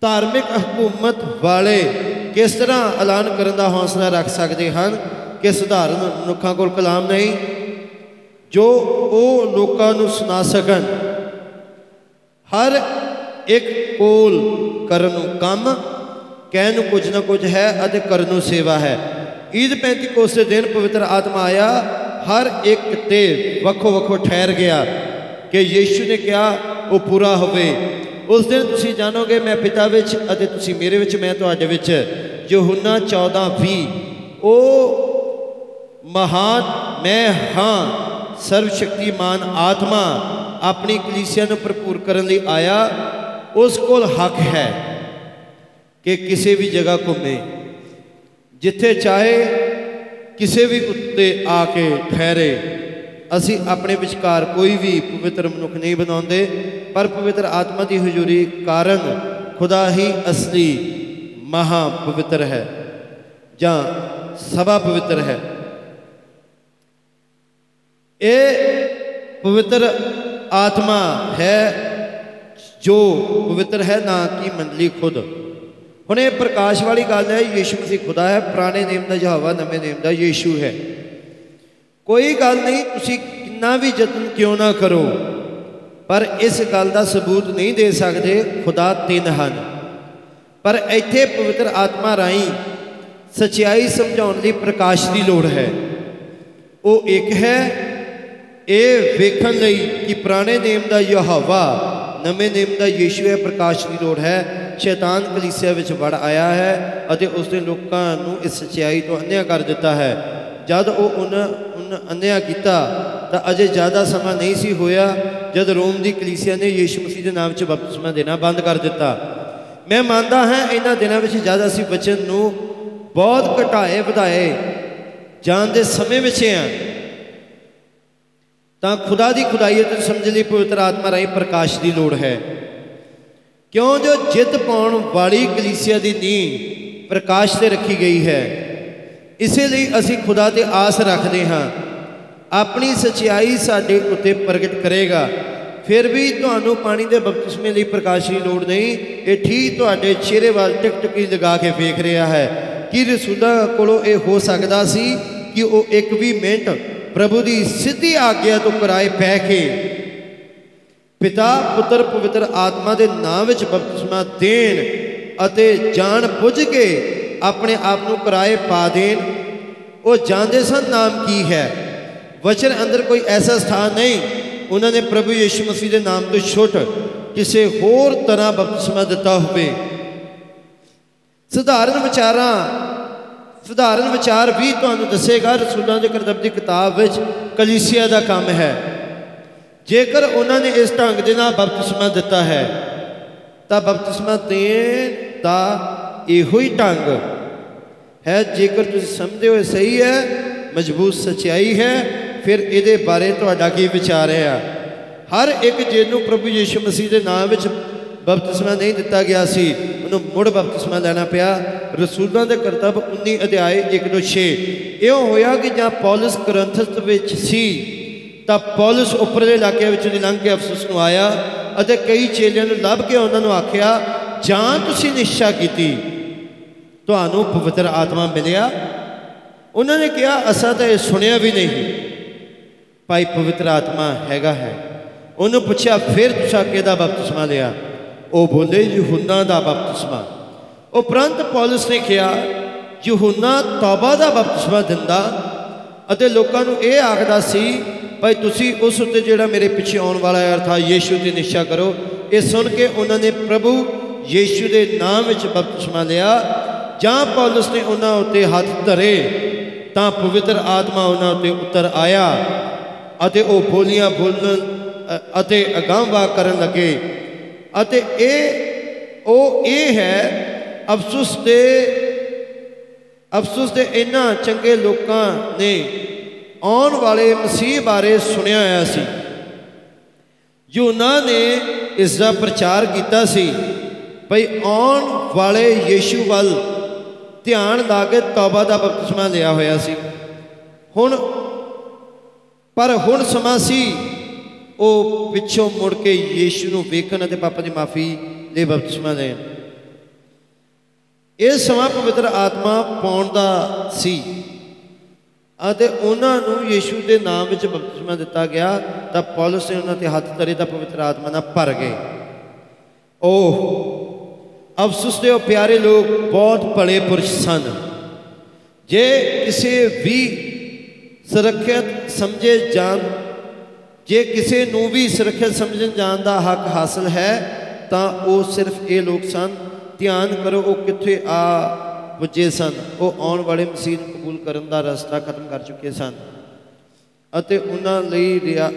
ਧਾਰਮਿਕ ਹਕੂਮਤ ਵਾਲੇ ਕਿਸ ਤਰ੍ਹਾਂ ਐਲਾਨ ਕਰਨ ਦਾ ਹੌਸਲਾ ਰੱਖ ਸਕਦੇ ਹਨ ਕਿ ਸਧਾਰਨ ਮਨੁੱਖਾਂ ਕੋਲ ਕਲਾਮ ਨਹੀਂ, ਜੋ ਉਹ ਲੋਕਾਂ ਨੂੰ ਸੁਣਾ ਸਕਣ। ਹਰ ਇੱਕ ਕੋਲ ਕਰਨ ਨੂੰ ਕੰਮ, ਕਹਿਣ ਨੂੰ ਕੁਝ ਨਾ ਕੁਝ ਹੈ ਅਤੇ ਕਰਨ ਨੂੰ ਸੇਵਾ ਹੈ। ਈਦ ਪੈਂਤੀਕੋਸ ਦੇ ਦਿਨ ਪਵਿੱਤਰ ਆਤਮਾ ਆਇਆ, ਹਰ ਇੱਕ ਤੇ ਵੱਖੋ ਵੱਖੋ ਠਹਿਰ ਗਿਆ ਕਿ ਯੀਸ਼ੂ ਨੇ ਕਿਹਾ, ਉਹ ਪੂਰਾ ਹੋਵੇ। ਉਸ ਦਿਨ ਤੁਸੀਂ ਜਾਣੋਗੇ, ਮੈਂ ਪਿਤਾ ਵਿੱਚ ਅਤੇ ਤੁਸੀਂ ਮੇਰੇ ਵਿੱਚ, ਮੈਂ ਤੁਹਾਡੇ ਵਿੱਚ ਯਹੋਨਾ 14 20 ਉਹ ਮਹਾਨ, ਮੈਂ ਹਾਂ ਸਰਵ ਸ਼ਕਤੀਮਾਨ ਆਤਮਾ ਆਪਣੀ ਕਲੀਸਿਆ ਨੂੰ ਭਰਪੂਰ ਕਰਨ ਲਈ ਆਇਆ। ਉਸ ਕੋਲ ਹੱਕ ਹੈ ਕਿ ਕਿਸੇ ਵੀ ਜਗ੍ਹਾ ਘੁੰਮੇ। ਜਿੱਥੇ ਚਾਹੇ ਕਿਸੇ ਵੀ ਉੱਤੇ ਆ ਕੇ ਠਹਿਰੇ। ਅਸੀਂ ਆਪਣੇ ਵਿਚਕਾਰ ਕੋਈ ਵੀ ਪਵਿੱਤਰ ਮਨੁੱਖ ਨਹੀਂ ਬਣਾਉਂਦੇ, ਪਰ ਪਵਿੱਤਰ ਆਤਮਾ ਦੀ ਹਜ਼ੂਰੀ ਕਾਰਨ ਖੁਦਾ ਹੀ ਅਸਲੀ ਮਹਾ ਪਵਿੱਤਰ ਹੈ ਜਾਂ ਸਭਾ ਪਵਿੱਤਰ ਹੈ। ਇਹ ਪਵਿੱਤਰ ਆਤਮਾ ਹੈ ਜੋ ਪਵਿੱਤਰ ਹੈ, ਨਾ ਕਿ ਮੰਡਲੀ ਖੁਦ। ਹੁਣ ਇਹ ਪ੍ਰਕਾਸ਼ ਵਾਲੀ ਗੱਲ ਹੈ, ਯੀਸ਼ੂ ਮਸੀਹ ਖੁਦਾ ਹੈ, ਪੁਰਾਣੇ ਨੇਮ ਦਾ ਯਹੋਵਾ, ਨਵੇਂ ਨੇਮ ਦਾ ਯੀਸ਼ੂ ਹੈ। ਕੋਈ ਗੱਲ ਨਹੀਂ, ਤੁਸੀਂ ਕਿੰਨਾ ਵੀ ਯਤਨ ਕਿਉਂ ਨਾ ਕਰੋ। ਪਰ ਇਸ ਗੱਲ ਦਾ ਸਬੂਤ ਨਹੀਂ ਦੇ ਸਕਦੇ, ਖੁਦਾ ਤਿੰਨ ਹਨ। ਪਰ ਇੱਥੇ ਪਵਿੱਤਰ ਆਤਮਾ ਰਾਹੀਂ ਸਚਾਈ ਸਮਝਾਉਣ ਲਈ ਪ੍ਰਕਾਸ਼ ਦੀ ਲੋੜ ਹੈ। ਉਹ ਇੱਕ ਹੈ, ਇਹ ਵੇਖਣ ਲਈ ਕਿ ਪੁਰਾਣੇ ਨੇਮ ਦਾ ਯਹੋਵਾ, ਨਵੇਂ ਨੇਮ ਦਾ ਯੀਸ਼ੂ ਹੈ, ਪ੍ਰਕਾਸ਼ ਦੀ ਲੋੜ ਹੈ। ਸ਼ੈਤਾਨ ਕਲੀਸਿਆ ਵਿੱਚ ਵੜ ਆਇਆ ਹੈ ਅਤੇ ਉਸ ਨੇ ਲੋਕਾਂ ਨੂੰ ਇਸ ਸਚਾਈ ਤੋਂ ਅੰਨ੍ਹਿਆ ਕਰ ਦਿੱਤਾ ਹੈ। ਜਦ ਉਹ ਉਹਨਾਂ ਉਹਨਾਂ ਅੰਨ੍ਹਿਆ ਕੀਤਾ, ਤਾਂ ਅਜੇ ਜ਼ਿਆਦਾ ਸਮਾਂ ਨਹੀਂ ਸੀ ਹੋਇਆ ਜਦ ਰੋਮ ਦੀ ਕਲੀਸਿਆ ਨੇ ਯੀਸ਼ੂ ਮਸੀਹ ਦੇ ਨਾਮ 'ਚ ਬਪਤਿਸਮਾ ਦੇਣਾ ਬੰਦ ਕਰ ਦਿੱਤਾ। ਮੈਂ ਮੰਨਦਾ ਹਾਂ ਇਹਨਾਂ ਦਿਨਾਂ ਵਿੱਚ ਜਦ ਅਸੀਂ ਵਚਨ ਨੂੰ ਬਹੁਤ ਘਟਾਏ, ਵਧਾਏ, ਜਾਣ ਦੇ ਸਮੇਂ ਵਿੱਚ ਹਾਂ ਤਾਂ ਖੁਦਾ ਦੀ ਖੁਦਾਈਅਤ ਨੂੰ ਸਮਝਣ ਲਈ ਪਵਿੱਤਰ ਆਤਮਾ ਰਾਹੀਂ ਪ੍ਰਕਾਸ਼ ਦੀ ਲੋੜ ਹੈ। ਕਿਉਂ ਜੋ ਜਿੱਤ ਪਾਉਣ ਵਾਲੀ ਕਲੀਸਿਆ ਦੀ ਨੀਂਹ ਪ੍ਰਕਾਸ਼ ਤੇ ਰੱਖੀ ਗਈ ਹੈ? ਇਸੇ ਲਈ ਅਸੀਂ ਖੁਦਾ ਤੇ ਆਸ ਰੱਖਦੇ ਹਾਂ। ਆਪਣੀ ਸਚਾਈ ਸਾਡੇ ਉੱਤੇ ਪ੍ਰਗਟ ਕਰੇਗਾ। ਫਿਰ ਵੀ ਤੁਹਾਨੂੰ ਪਾਣੀ ਦੇ ਬਪਤਿਸਮੇ ਲਈ ਪ੍ਰਕਾਸ਼ ਦੀ ਲੋੜ ਨਹੀਂ। ਇਹ ਠੀਕ ਤੁਹਾਡੇ ਚਿਹਰੇ ਵੱਲ ਟਿਕ ਟਿਕੀ ਲਗਾ ਕੇ ਵੇਖ ਰਿਹਾ ਹੈ। ਕਿ ਰਸੂਲਾਂ ਕੋਲੋਂ ਇਹ ਹੋ ਸਕਦਾ ਸੀ ਕਿ ਉਹ ਇੱਕ ਵੀ ਮਿੰਟ ਪ੍ਰਭੂ ਦੀ ਸਿੱਧੀ ਆਗਿਆ ਤੋਂ ਕਰਾਏ ਪੈ ਕੇ ਪਿਤਾ, ਪੁੱਤਰ, ਪਵਿੱਤਰ ਆਤਮਾ ਦੇ ਨਾਮ ਵਿੱਚ ਬਪਤਿਸਮਾ ਦੇਣ ਅਤੇ ਜਾਣ ਬੁੱਝ ਕੇ ਆਪਣੇ ਆਪ ਨੂੰ ਕਰਾਏ ਪਾ ਦੇਣ। ਉਹ ਜਾਣਦੇ ਸਨ ਨਾਮ ਕੀ ਹੈ। ਵਚਨ ਅੰਦਰ ਕੋਈ ਐਸਾ ਸਥਾਨ ਨਹੀਂ। ਉਹਨਾਂ ਨੇ ਪ੍ਰਭੂ ਯੀਸ਼ੂ ਮਸੀਹ ਦੇ ਨਾਮ ਤੋਂ ਛੁੱਟ ਕਿਸੇ ਹੋਰ ਤਰ੍ਹਾਂ ਬਪਤਿਸਮਾ ਦਿੱਤਾ ਹੋਵੇ। ਸਧਾਰਨ ਵਿਚਾਰਾਂ ਸਧਾਰਨ ਵਿਚਾਰ ਵੀ ਤੁਹਾਨੂੰ ਦੱਸੇਗਾ। ਰਸੂਲਾਂ ਦੇ ਕਰਤੱਵ ਦੀ ਕਿਤਾਬ ਵਿੱਚ ਕਲੀਸਿਆ ਦਾ ਕੰਮ ਹੈ। ਜੇਕਰ ਉਹਨਾਂ ਨੇ ਇਸ ਢੰਗ ਦੇ ਨਾਲ ਬਪਤਿਸਮਾ ਦਿੱਤਾ ਹੈ, ਤਾਂ ਬਪਤਿਸਮਾ ਦੇਣ ਦਾ ਇਹੋ ਹੀ ਢੰਗ ਹੈ, ਜੇਕਰ ਤੁਸੀਂ ਸਮਝਦੇ ਹੋ ਇਹ ਸਹੀ ਹੈ, ਮਜ਼ਬੂਤ ਸਚਾਈ ਹੈ, ਫਿਰ ਇਹਦੇ ਬਾਰੇ ਤੁਹਾਡਾ ਕੀ ਵਿਚਾਰ ਹੈ? ਹਰ ਇੱਕ ਜਿਹਨੂੰ ਪ੍ਰਭੂ ਯੀਸ਼ੂ ਮਸੀਹ ਦੇ ਨਾਮ ਵਿੱਚ ਬਪਤਿਸਮਾ ਨਹੀਂ ਦਿੱਤਾ ਗਿਆ ਸੀ ਨੂੰ ਮੁੜ ਬਪਤਿਸਮਾ ਲੈਣਾ ਪਿਆ। ਰਸੂਲਾਂ ਦੇ ਕਰਤੱਵ 19 ਅਧਿਆਏ 1 ਤੋਂ 6 ਇਉਂ ਹੋਇਆ ਕਿ ਜਾਂ ਪੌਲਸ ਕਰੰਥਸ ਵਿੱਚ ਸੀ, ਤਾਂ ਪੌਲਸ ਉੱਪਰਲੇ ਇਲਾਕੇ ਵਿੱਚ ਦੀ ਲੰਘ ਕੇ ਅਫਸੋਸ ਨੂੰ ਆਇਆ ਅਤੇ ਕਈ ਚੇਲਿਆਂ ਨੂੰ ਲੱਭ ਕੇ ਉਹਨਾਂ ਨੂੰ ਆਖਿਆ ਜਾਂ ਤੁਸੀਂ ਨਿਸ਼ਚਾ ਕੀਤੀ, ਤੁਹਾਨੂੰ ਪਵਿੱਤਰ ਆਤਮਾ ਮਿਲਿਆ? ਉਹਨਾਂ ਨੇ ਕਿਹਾ, ਅਸਾਂ ਤਾਂ ਇਹ ਸੁਣਿਆ ਵੀ ਨਹੀਂ। ਭਾਈ ਪਵਿੱਤਰ ਆਤਮਾ ਹੈਗਾ ਹੈ। ਉਹਨੂੰ ਪੁੱਛਿਆ, ਫਿਰ ਤੁਸੀਂ ਕਿਹਦਾ ਬਪਤਿਸਮਾ ਲਿਆ? ਉਹ ਬੋਲੇ ਯਹੂਨਾ ਦਾ ਬਪਤਿਸਮਾ। ਉਪਰੰਤ ਪੌਲਸ ਨੇ ਕਿਹਾ ਯਹੂਨਾ ਤੌਬਾ ਦਾ ਬਪਤਿਸਮਾ ਦਿੰਦਾ? ਅਤੇ ਲੋਕਾਂ ਨੂੰ ਇਹ ਆਖਦਾ ਸੀ, ਭਾਈ ਤੁਸੀਂ ਉਸ ਉੱਤੇ ਜਿਹੜਾ ਮੇਰੇ ਪਿੱਛੇ ਆਉਣ ਵਾਲਾ ਹੈ, ਅਰਥਾਤ ਯੀਸ਼ੂ ਤੇ ਨਿਸ਼ਚਾ ਕਰੋ। ਇਹ ਸੁਣ ਕੇ ਉਹਨਾਂ ਨੇ ਪ੍ਰਭੂ ਯੀਸ਼ੂ ਦੇ ਨਾਮ ਵਿੱਚ ਬਪਤਿਸਮਾ ਲਿਆ, ਜਾਂ ਪੌਲਸ ਨੇ ਉਹਨਾਂ ਉੱਤੇ ਹੱਥ ਧਰੇ, ਤਾਂ ਪਵਿੱਤਰ ਆਤਮਾ ਉਹਨਾਂ ਉੱਤੇ ਉਤਰ ਆਇਆ ਅਤੇ ਉਹ ਬੋਲੀਆਂ ਬੋਲਣ, ਅ- ਅਤੇ ਅਗਾਂਹਵਾ ਕਰਨ ਲੱਗੇ। ਅਤੇ ਇਹ, ਉਹ ਇਹ ਹੈ, ਅਫਸੋਸ ਦੇ ਅਫਸੋਸ ਦੇ ਇਹਨਾਂ ਚੰਗੇ ਲੋਕਾਂ ਨੇ ਆਉਣ ਵਾਲੇ ਮਸੀਹ ਬਾਰੇ ਸੁਣਿਆ ਹੋਇਆ ਸੀ। ਯੂਨਾ ਨੇ ਇਸ ਦਾ ਪ੍ਰਚਾਰ ਕੀਤਾ ਸੀ। ਭਈ ਆਉਣ ਵਾਲੇ ਯੀਸ਼ੂ ਵੱਲ ਧਿਆਨ ਲਾ ਕੇ ਤੌਬਾ ਦਾ ਬਪਤਿਸਮਾ ਲਿਆ ਹੋਇਆ ਸੀ। ਹੁਣ, ਪਰ ਹੁਣ ਸਮਾਂ ਸੀ, ਉਹ ਪਿੱਛੋਂ ਮੁੜ ਕੇ ਯੀਸ਼ੂ ਨੂੰ ਵੇਖਣ ਅਤੇ ਪਾਪਾ ਦੀ ਮਾਫੀ ਲਈ ਬਪਤਿਸਮਾ ਲੈਣ ਇਹ ਸਮਾਂ ਪਵਿੱਤਰ ਆਤਮਾ ਪਾਉਣ ਦਾ ਸੀ ਅਤੇ ਉਹਨਾਂ ਨੂੰ ਯੀਸ਼ੂ ਦੇ ਨਾਮ ਵਿੱਚ ਬਪਤਿਸਮਾ ਦਿੱਤਾ ਗਿਆ ਤਾਂ ਪੌਲਸ ਨੇ ਉਹਨਾਂ ਤੇ ਹੱਥ ਧਰੇ ਤਾਂ ਪਵਿੱਤਰ ਆਤਮਾ ਨਾਲ ਭਰ ਗਏ। ਉਹ ਅਫਸੋਸ ਦੇ ਉਹ ਪਿਆਰੇ ਲੋਕ, ਬਹੁਤ ਭਲੇ ਪੁਰਸ਼ ਸਨ। ਜੇ ਕਿਸੇ ਵੀ ਸੁਰੱਖਿਅਤ ਸਮਝੇ ਜਾਣ, ਜੇ ਕਿਸੇ ਨੂੰ ਵੀ ਸੁਰੱਖਿਅਤ ਸਮਝਣ ਜਾਣ ਦਾ ਹੱਕ ਹਾਸਲ ਹੈ, ਤਾਂ ਉਹ ਸਿਰਫ ਇਹ ਲੋਕ ਸਨ, ਧਿਆਨ ਕਰੋ ਉਹ ਕਿੱਥੇ ਆ ਪੁੱਜੇ ਸਨ। ਉਹ ਆਉਣ ਵਾਲੇ ਮਸੀਹ ਨੂੰ ਕਬੂਲ ਕਰਨ ਦਾ ਰਸਤਾ ਖਤਮ ਕਰ ਚੁੱਕੇ ਸਨ। ਅਤੇ ਉਹਨਾਂ ਲਈ ਰਿਆ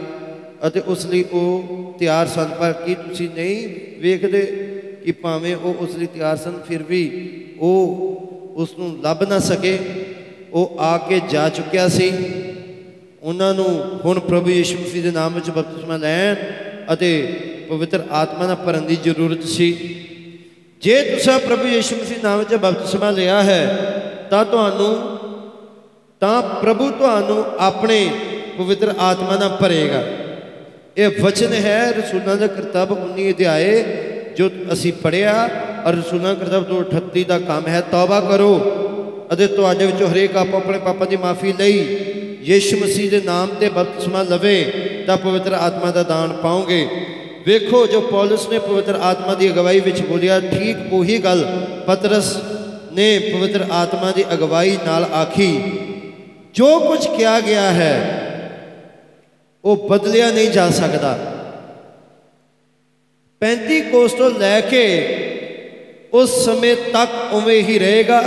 ਅਤੇ ਉਸ ਲਈ ਉਹ ਤਿਆਰ ਸਨ। ਪਰ ਕੀ ਤੁਸੀਂ ਨਹੀਂ ਵੇਖਦੇ? ਕਿ ਭਾਵੇਂ ਉਹ ਉਸ ਲਈ ਤਿਆਰ ਸਨ, ਫਿਰ ਵੀ ਉਹ ਉਸ ਨੂੰ ਲੱਭ ਨਾ ਸਕੇ। ਉਹ ਆ ਕੇ ਜਾ ਚੁੱਕਿਆ ਸੀ। ਉਹਨਾਂ ਨੂੰ ਹੁਣ ਪ੍ਰਭੂ ਯੀਸ਼ੂ ਮਸੀਹ ਦੇ ਨਾਮ ਵਿੱਚ ਬਪਤਿਸਮਾ ਲੈਣ ਅਤੇ ਪਵਿੱਤਰ ਆਤਮਾ ਨਾਲ ਭਰਨ ਦੀ ਜ਼ਰੂਰਤ ਸੀ। ਜੇ ਤੁਸੀਂ ਪ੍ਰਭੂ ਯੀਸ਼ੂ ਮਸੀਹ ਨਾਮ ਵਿੱਚ ਬਪਤਿਸਮਾ ਲਿਆ ਹੈ, ਤਾਂ ਤੁਹਾਨੂੰ, ਤਾਂ ਪ੍ਰਭੂ ਤੁਹਾਨੂੰ ਆਪਣੇ ਪਵਿੱਤਰ ਆਤਮਾ ਨਾਲ ਭਰੇਗਾ। ਇਹ ਵਚਨ ਹੈ ਰਸੂਲਾਂ ਦਾ ਕਰਤੱਵ 19 ਅਧਿਆਏ ਜੋ ਅਸੀਂ ਪੜਿਆ ਔਰ ਰਸੂਲਾਂ ਦਾ ਕਰਤੱਵ 238 ਦਾ ਕੰਮ ਹੈ, ਤੌਬਾ ਕਰੋ। ਅਤੇ ਤੁਹਾਡੇ ਵਿੱਚੋਂ ਹਰੇਕ ਆਪੋ ਆਪਣੇ ਪਾਪਾਂ ਦੀ ਮਾਫੀ ਲਈ ਯੀਸ਼ੂ ਮਸੀਹ ਦੇ ਨਾਮ ਤੇ ਬਪਤਿਸਮਾ ਲਵੇ ਤਾਂ ਪਵਿੱਤਰ ਆਤਮਾ ਦਾ ਦਾਨ ਪਾਓਗੇ। ਵੇਖੋ, ਜੋ ਪੌਲਸ ਨੇ ਪਵਿੱਤਰ ਆਤਮਾ ਦੀ ਅਗਵਾਈ ਵਿੱਚ ਬੋਲਿਆ, ਠੀਕ ਉਹੀ ਗੱਲ ਪਤਰਸ ਨੇ ਪਵਿੱਤਰ ਆਤਮਾ ਦੀ ਅਗਵਾਈ ਨਾਲ ਆਖੀ, ਜੋ ਕੁਝ ਕਿਹਾ ਗਿਆ ਹੈ, ਉਹ ਬਦਲਿਆ ਨਹੀਂ ਜਾ ਸਕਦਾ। 35 ਕੋਸ ਤੋਂ ਲੈ ਕੇ ਉਸ ਸਮੇਂ ਤੱਕ ਉਵੇਂ ਹੀ ਰਹੇਗਾ।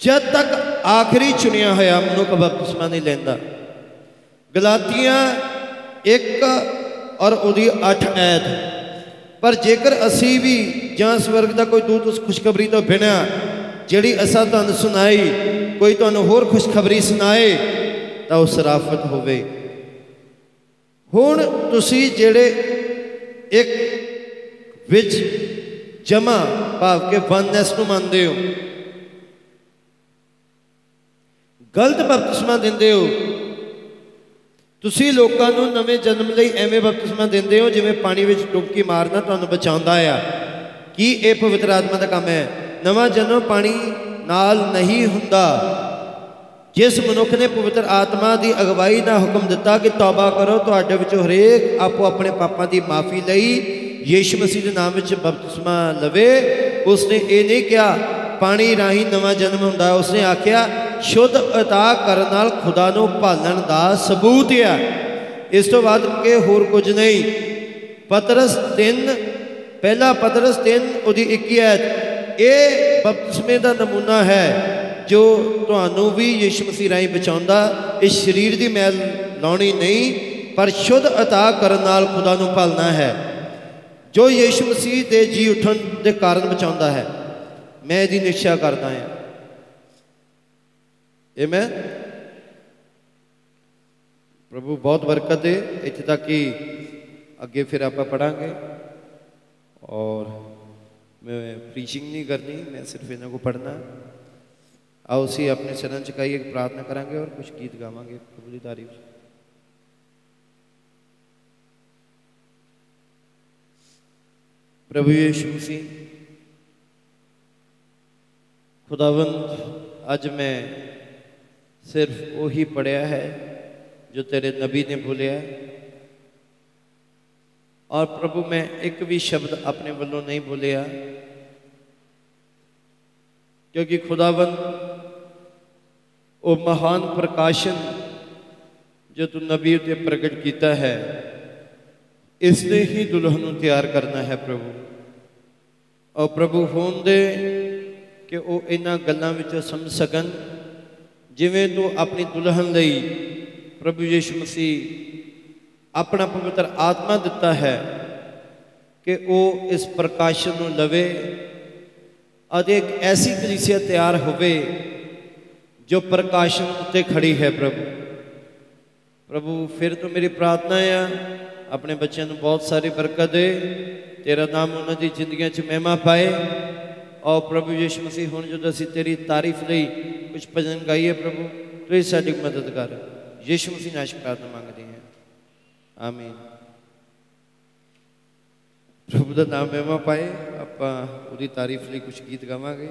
ਜਦ ਤੱਕ ਆਖਰੀ ਚੁਣਿਆ ਹੋਇਆ ਮਨੁੱਖ ਬਪਤਿਸਮਾ ਨਹੀਂ ਲੈਂਦਾ। ਗਲਾਤੀਆਂ 1 ਔਰ ਉਹਦੀ 8 ਐਤ। ਪਰ ਜੇਕਰ ਅਸੀਂ ਵੀ ਜਾਂ ਸਵਰਗ ਦਾ ਕੋਈ ਦੂਤ ਉਸ ਖੁਸ਼ਖਬਰੀ ਤੋਂ ਬਿਨਾਂ, ਜਿਹੜੀ ਅਸਾਂ ਤੁਹਾਨੂੰ ਸੁਣਾਈ, ਕੋਈ ਤੁਹਾਨੂੰ ਹੋਰ ਖੁਸ਼ਖਬਰੀ ਸੁਣਾਏ, ਤਾਂ ਉਹ ਸਰਾਫਤ ਹੋਵੇ। ਹੁਣ ਤੁਸੀਂ ਜਿਹੜੇ ਇੱਕ ਵਿੱਚ ਜਮਾ ਭਾਵ ਕੇ ਵਨਨੈਸ ਨੂੰ ਮੰਨਦੇ ਹੋ। ਗਲਤ ਬਪਤਿਸਮਾ ਦਿੰਦੇ ਹੋ। ਤੁਸੀਂ ਲੋਕਾਂ ਨੂੰ ਨਵੇਂ ਜਨਮ ਲਈ ਐਵੇਂ ਬਪਤਿਸਮਾ ਦਿੰਦੇ ਹੋ, ਜਿਵੇਂ ਪਾਣੀ ਵਿੱਚ ਡੁਬਕੀ ਮਾਰਨਾ ਤੁਹਾਨੂੰ ਬਚਾਉਂਦਾ ਆ। ਕੀ ਇਹ ਪਵਿੱਤਰ ਆਤਮਾ ਦਾ ਕੰਮ ਹੈ? ਨਵਾਂ ਜਨਮ ਪਾਣੀ ਨਾਲ ਨਹੀਂ ਹੁੰਦਾ। ਜਿਸ ਮਨੁੱਖ ਨੇ ਪਵਿੱਤਰ ਆਤਮਾ ਦੀ ਅਗਵਾਈ ਨਾਲ ਹੁਕਮ ਦਿੱਤਾ ਕਿ ਤੌਬਾ ਕਰੋ, ਤੁਹਾਡੇ ਵਿੱਚੋਂ ਹਰੇਕ ਆਪੋ ਆਪਣੇ ਪਾਪਾਂ ਦੀ ਮਾਫੀ ਲਈ ਯੀਸ਼ੂ ਮਸੀਹ ਦੇ ਨਾਮ ਵਿੱਚ ਬਪਤਿਸਮਾ ਲਵੇ। ਉਸਨੇ ਇਹ ਨਹੀਂ ਕਿਹਾ, ਪਾਣੀ ਰਾਹੀਂ ਨਵਾਂ ਜਨਮ ਹੁੰਦਾ ਉਸਨੇ ਆਖਿਆ, ਸ਼ੁੱਧ ਅਤਾ ਕਰਨ ਨਾਲ ਖੁਦਾ ਨੂੰ ਭਾਲਣ ਦਾ ਸਬੂਤ ਹੈ ਇਸ ਤੋਂ ਬਾਅਦ ਕਿ ਹੋਰ ਕੁਝ ਨਹੀਂ। ਪਤਰਸ 3 ਪਹਿਲਾ ਪਤਰਸ 3 ਉਹਦੀ 21 ਐਤ ਇਹ ਬਪਤਿਸਮੇ ਦਾ ਨਮੂਨਾ ਹੈ ਜੋ ਤੁਹਾਨੂੰ ਵੀ ਯਿਸੂ ਮਸੀਹ ਰਾਹੀਂ ਬਚਾਉਂਦਾ, ਇਸ ਸਰੀਰ ਦੀ ਮੈਲ ਲਾਉਣੀ ਨਹੀਂ, ਪਰ ਸ਼ੁੱਧ ਅਤਾ ਕਰਨ ਨਾਲ ਖੁਦਾ ਨੂੰ ਭਾਲਣਾ ਹੈ। ਜੋ ਯਿਸੂ ਮਸੀਹ ਦੇ ਜੀ ਉਠਣ ਦੇ ਕਾਰਨ ਬਚਾਉਂਦਾ ਹੈ, ਮੈਂ ਇਹਦੀ ਨਿਸ਼ਚਾ ਕਰਦਾ ਹਾਂ। ਆਮੇਨ ਪ੍ਰਭੂ ਬਹੁਤ ਬਰਕਤ ਦੇ ਇੱਥੇ ਤੱਕ ਕਿ ਅੱਗੇ ਫਿਰ ਆਪਾਂ ਪੜਾਂਗੇ ਔਰ ਮੈਂ ਪ੍ਰੀਚਿੰਗ ਨਹੀਂ ਕਰਨੀ, ਮੈਂ ਸਿਰਫ ਇਹਨਾਂ ਕੋ ਪੜ੍ਹਨਾ। ਆਓ ਅਸੀਂ ਆਪਣੇ ਚਰਨ ਚੁਕਾਈਏ ਪ੍ਰਾਰਥਨਾ ਕਰਾਂਗੇ ਔਰ ਕੁਝ ਗੀਤ ਗਾਵਾਂਗੇ ਪ੍ਰਭੂ ਦੀ ਤਾਰੀਫ 'ਚ ਪ੍ਰਭੂ ਯੀਸ਼ੂ ਮਸੀਹ ਖੁਦਾਵੰਦ ਅੱਜ ਮੈਂ ਸਿਰਫ ਉਹੀ ਪੜਿਆ ਹੈ ਜੋ ਤੇਰੇ ਨਬੀ ਨੇ ਬੋਲਿਆ ਔਰ ਪ੍ਰਭੂ ਮੈਂ ਇੱਕ ਵੀ ਸ਼ਬਦ ਆਪਣੇ ਵੱਲੋਂ ਨਹੀਂ ਬੋਲਿਆ ਕਿਉਂਕਿ ਖੁਦਾਵੰਦ ਉਹ ਮਹਾਨ ਪ੍ਰਕਾਸ਼ਨ ਜੋ ਤੂੰ ਨਬੀ ਉਤੇ ਪ੍ਰਗਟ ਕੀਤਾ ਹੈ, ਇਸ ਨੇ ਹੀ ਦੁਲਹਨ ਨੂੰ ਤਿਆਰ ਕਰਨਾ ਹੈ ਪ੍ਰਭੂ। ਔਰ ਪ੍ਰਭੂ ਹੋਣ ਦੇ ਕਿ ਉਹ ਇਹਨਾਂ ਗੱਲਾਂ ਵਿੱਚੋਂ ਸਮਝ ਸਕਣ, ਜਿਵੇਂ ਤੂੰ ਆਪਣੀ ਦੁਲਹਨ ਲਈ ਪ੍ਰਭੂ ਯੀਸ਼ੂ ਮਸੀਹ ਆਪਣਾ ਪਵਿੱਤਰ ਆਤਮਾ ਦਿੱਤਾ ਹੈ ਕਿ ਉਹ ਇਸ ਪ੍ਰਕਾਸ਼ਨ ਨੂੰ ਲਵੇ ਅਤੇ ਇੱਕ ਐਸੀ ਕਲੀਸਿਆ ਤਿਆਰ ਹੋਵੇ ਜੋ ਪ੍ਰਕਾਸ਼ਨ ਉੱਤੇ ਖੜੀ ਹੈ ਪ੍ਰਭੂ। ਪ੍ਰਭੂ, ਫਿਰ ਤੋਂ ਮੇਰੀ ਪ੍ਰਾਰਥਨਾ ਆ, ਆਪਣੇ ਬੱਚਿਆਂ ਨੂੰ ਬਹੁਤ ਸਾਰੀ ਬਰਕਤ ਦੇ। ਤੇਰਾ ਨਾਮ ਉਹਨਾਂ ਦੀ ਜ਼ਿੰਦਗੀਆਂ 'ਚ ਮਹਿਮਾ ਪਾਏ। ਔਰ ਪ੍ਰਭੂ ਯੀਸ਼ੂ ਮਸੀਹ, ਹੁਣ ਜਦੋਂ ਅਸੀਂ ਤੇਰੀ ਤਾਰੀਫ ਲਈ ਕੁਝ ਭਜਨ ਗਾਈਏ ਪ੍ਰਭੂ, ਤੂੰ ਹੀ ਸਾਡੀ ਮਦਦ ਕਰ। ਯੀਸ਼ੂ ਮਸੀਹ ਨਾਲ ਪ੍ਰਾਰਥਨਾ ਮੰਗਦੇ ਹਾਂ। ਆਮੀਨ। ਪ੍ਰਭੂ ਦਾ ਨਾਮ ਮਹਿਮਾ ਪਾਏ ਆਪਾਂ ਉਹਦੀ ਤਾਰੀਫ ਲਈ ਕੁਝ ਗੀਤ ਗਾਵਾਂਗੇ।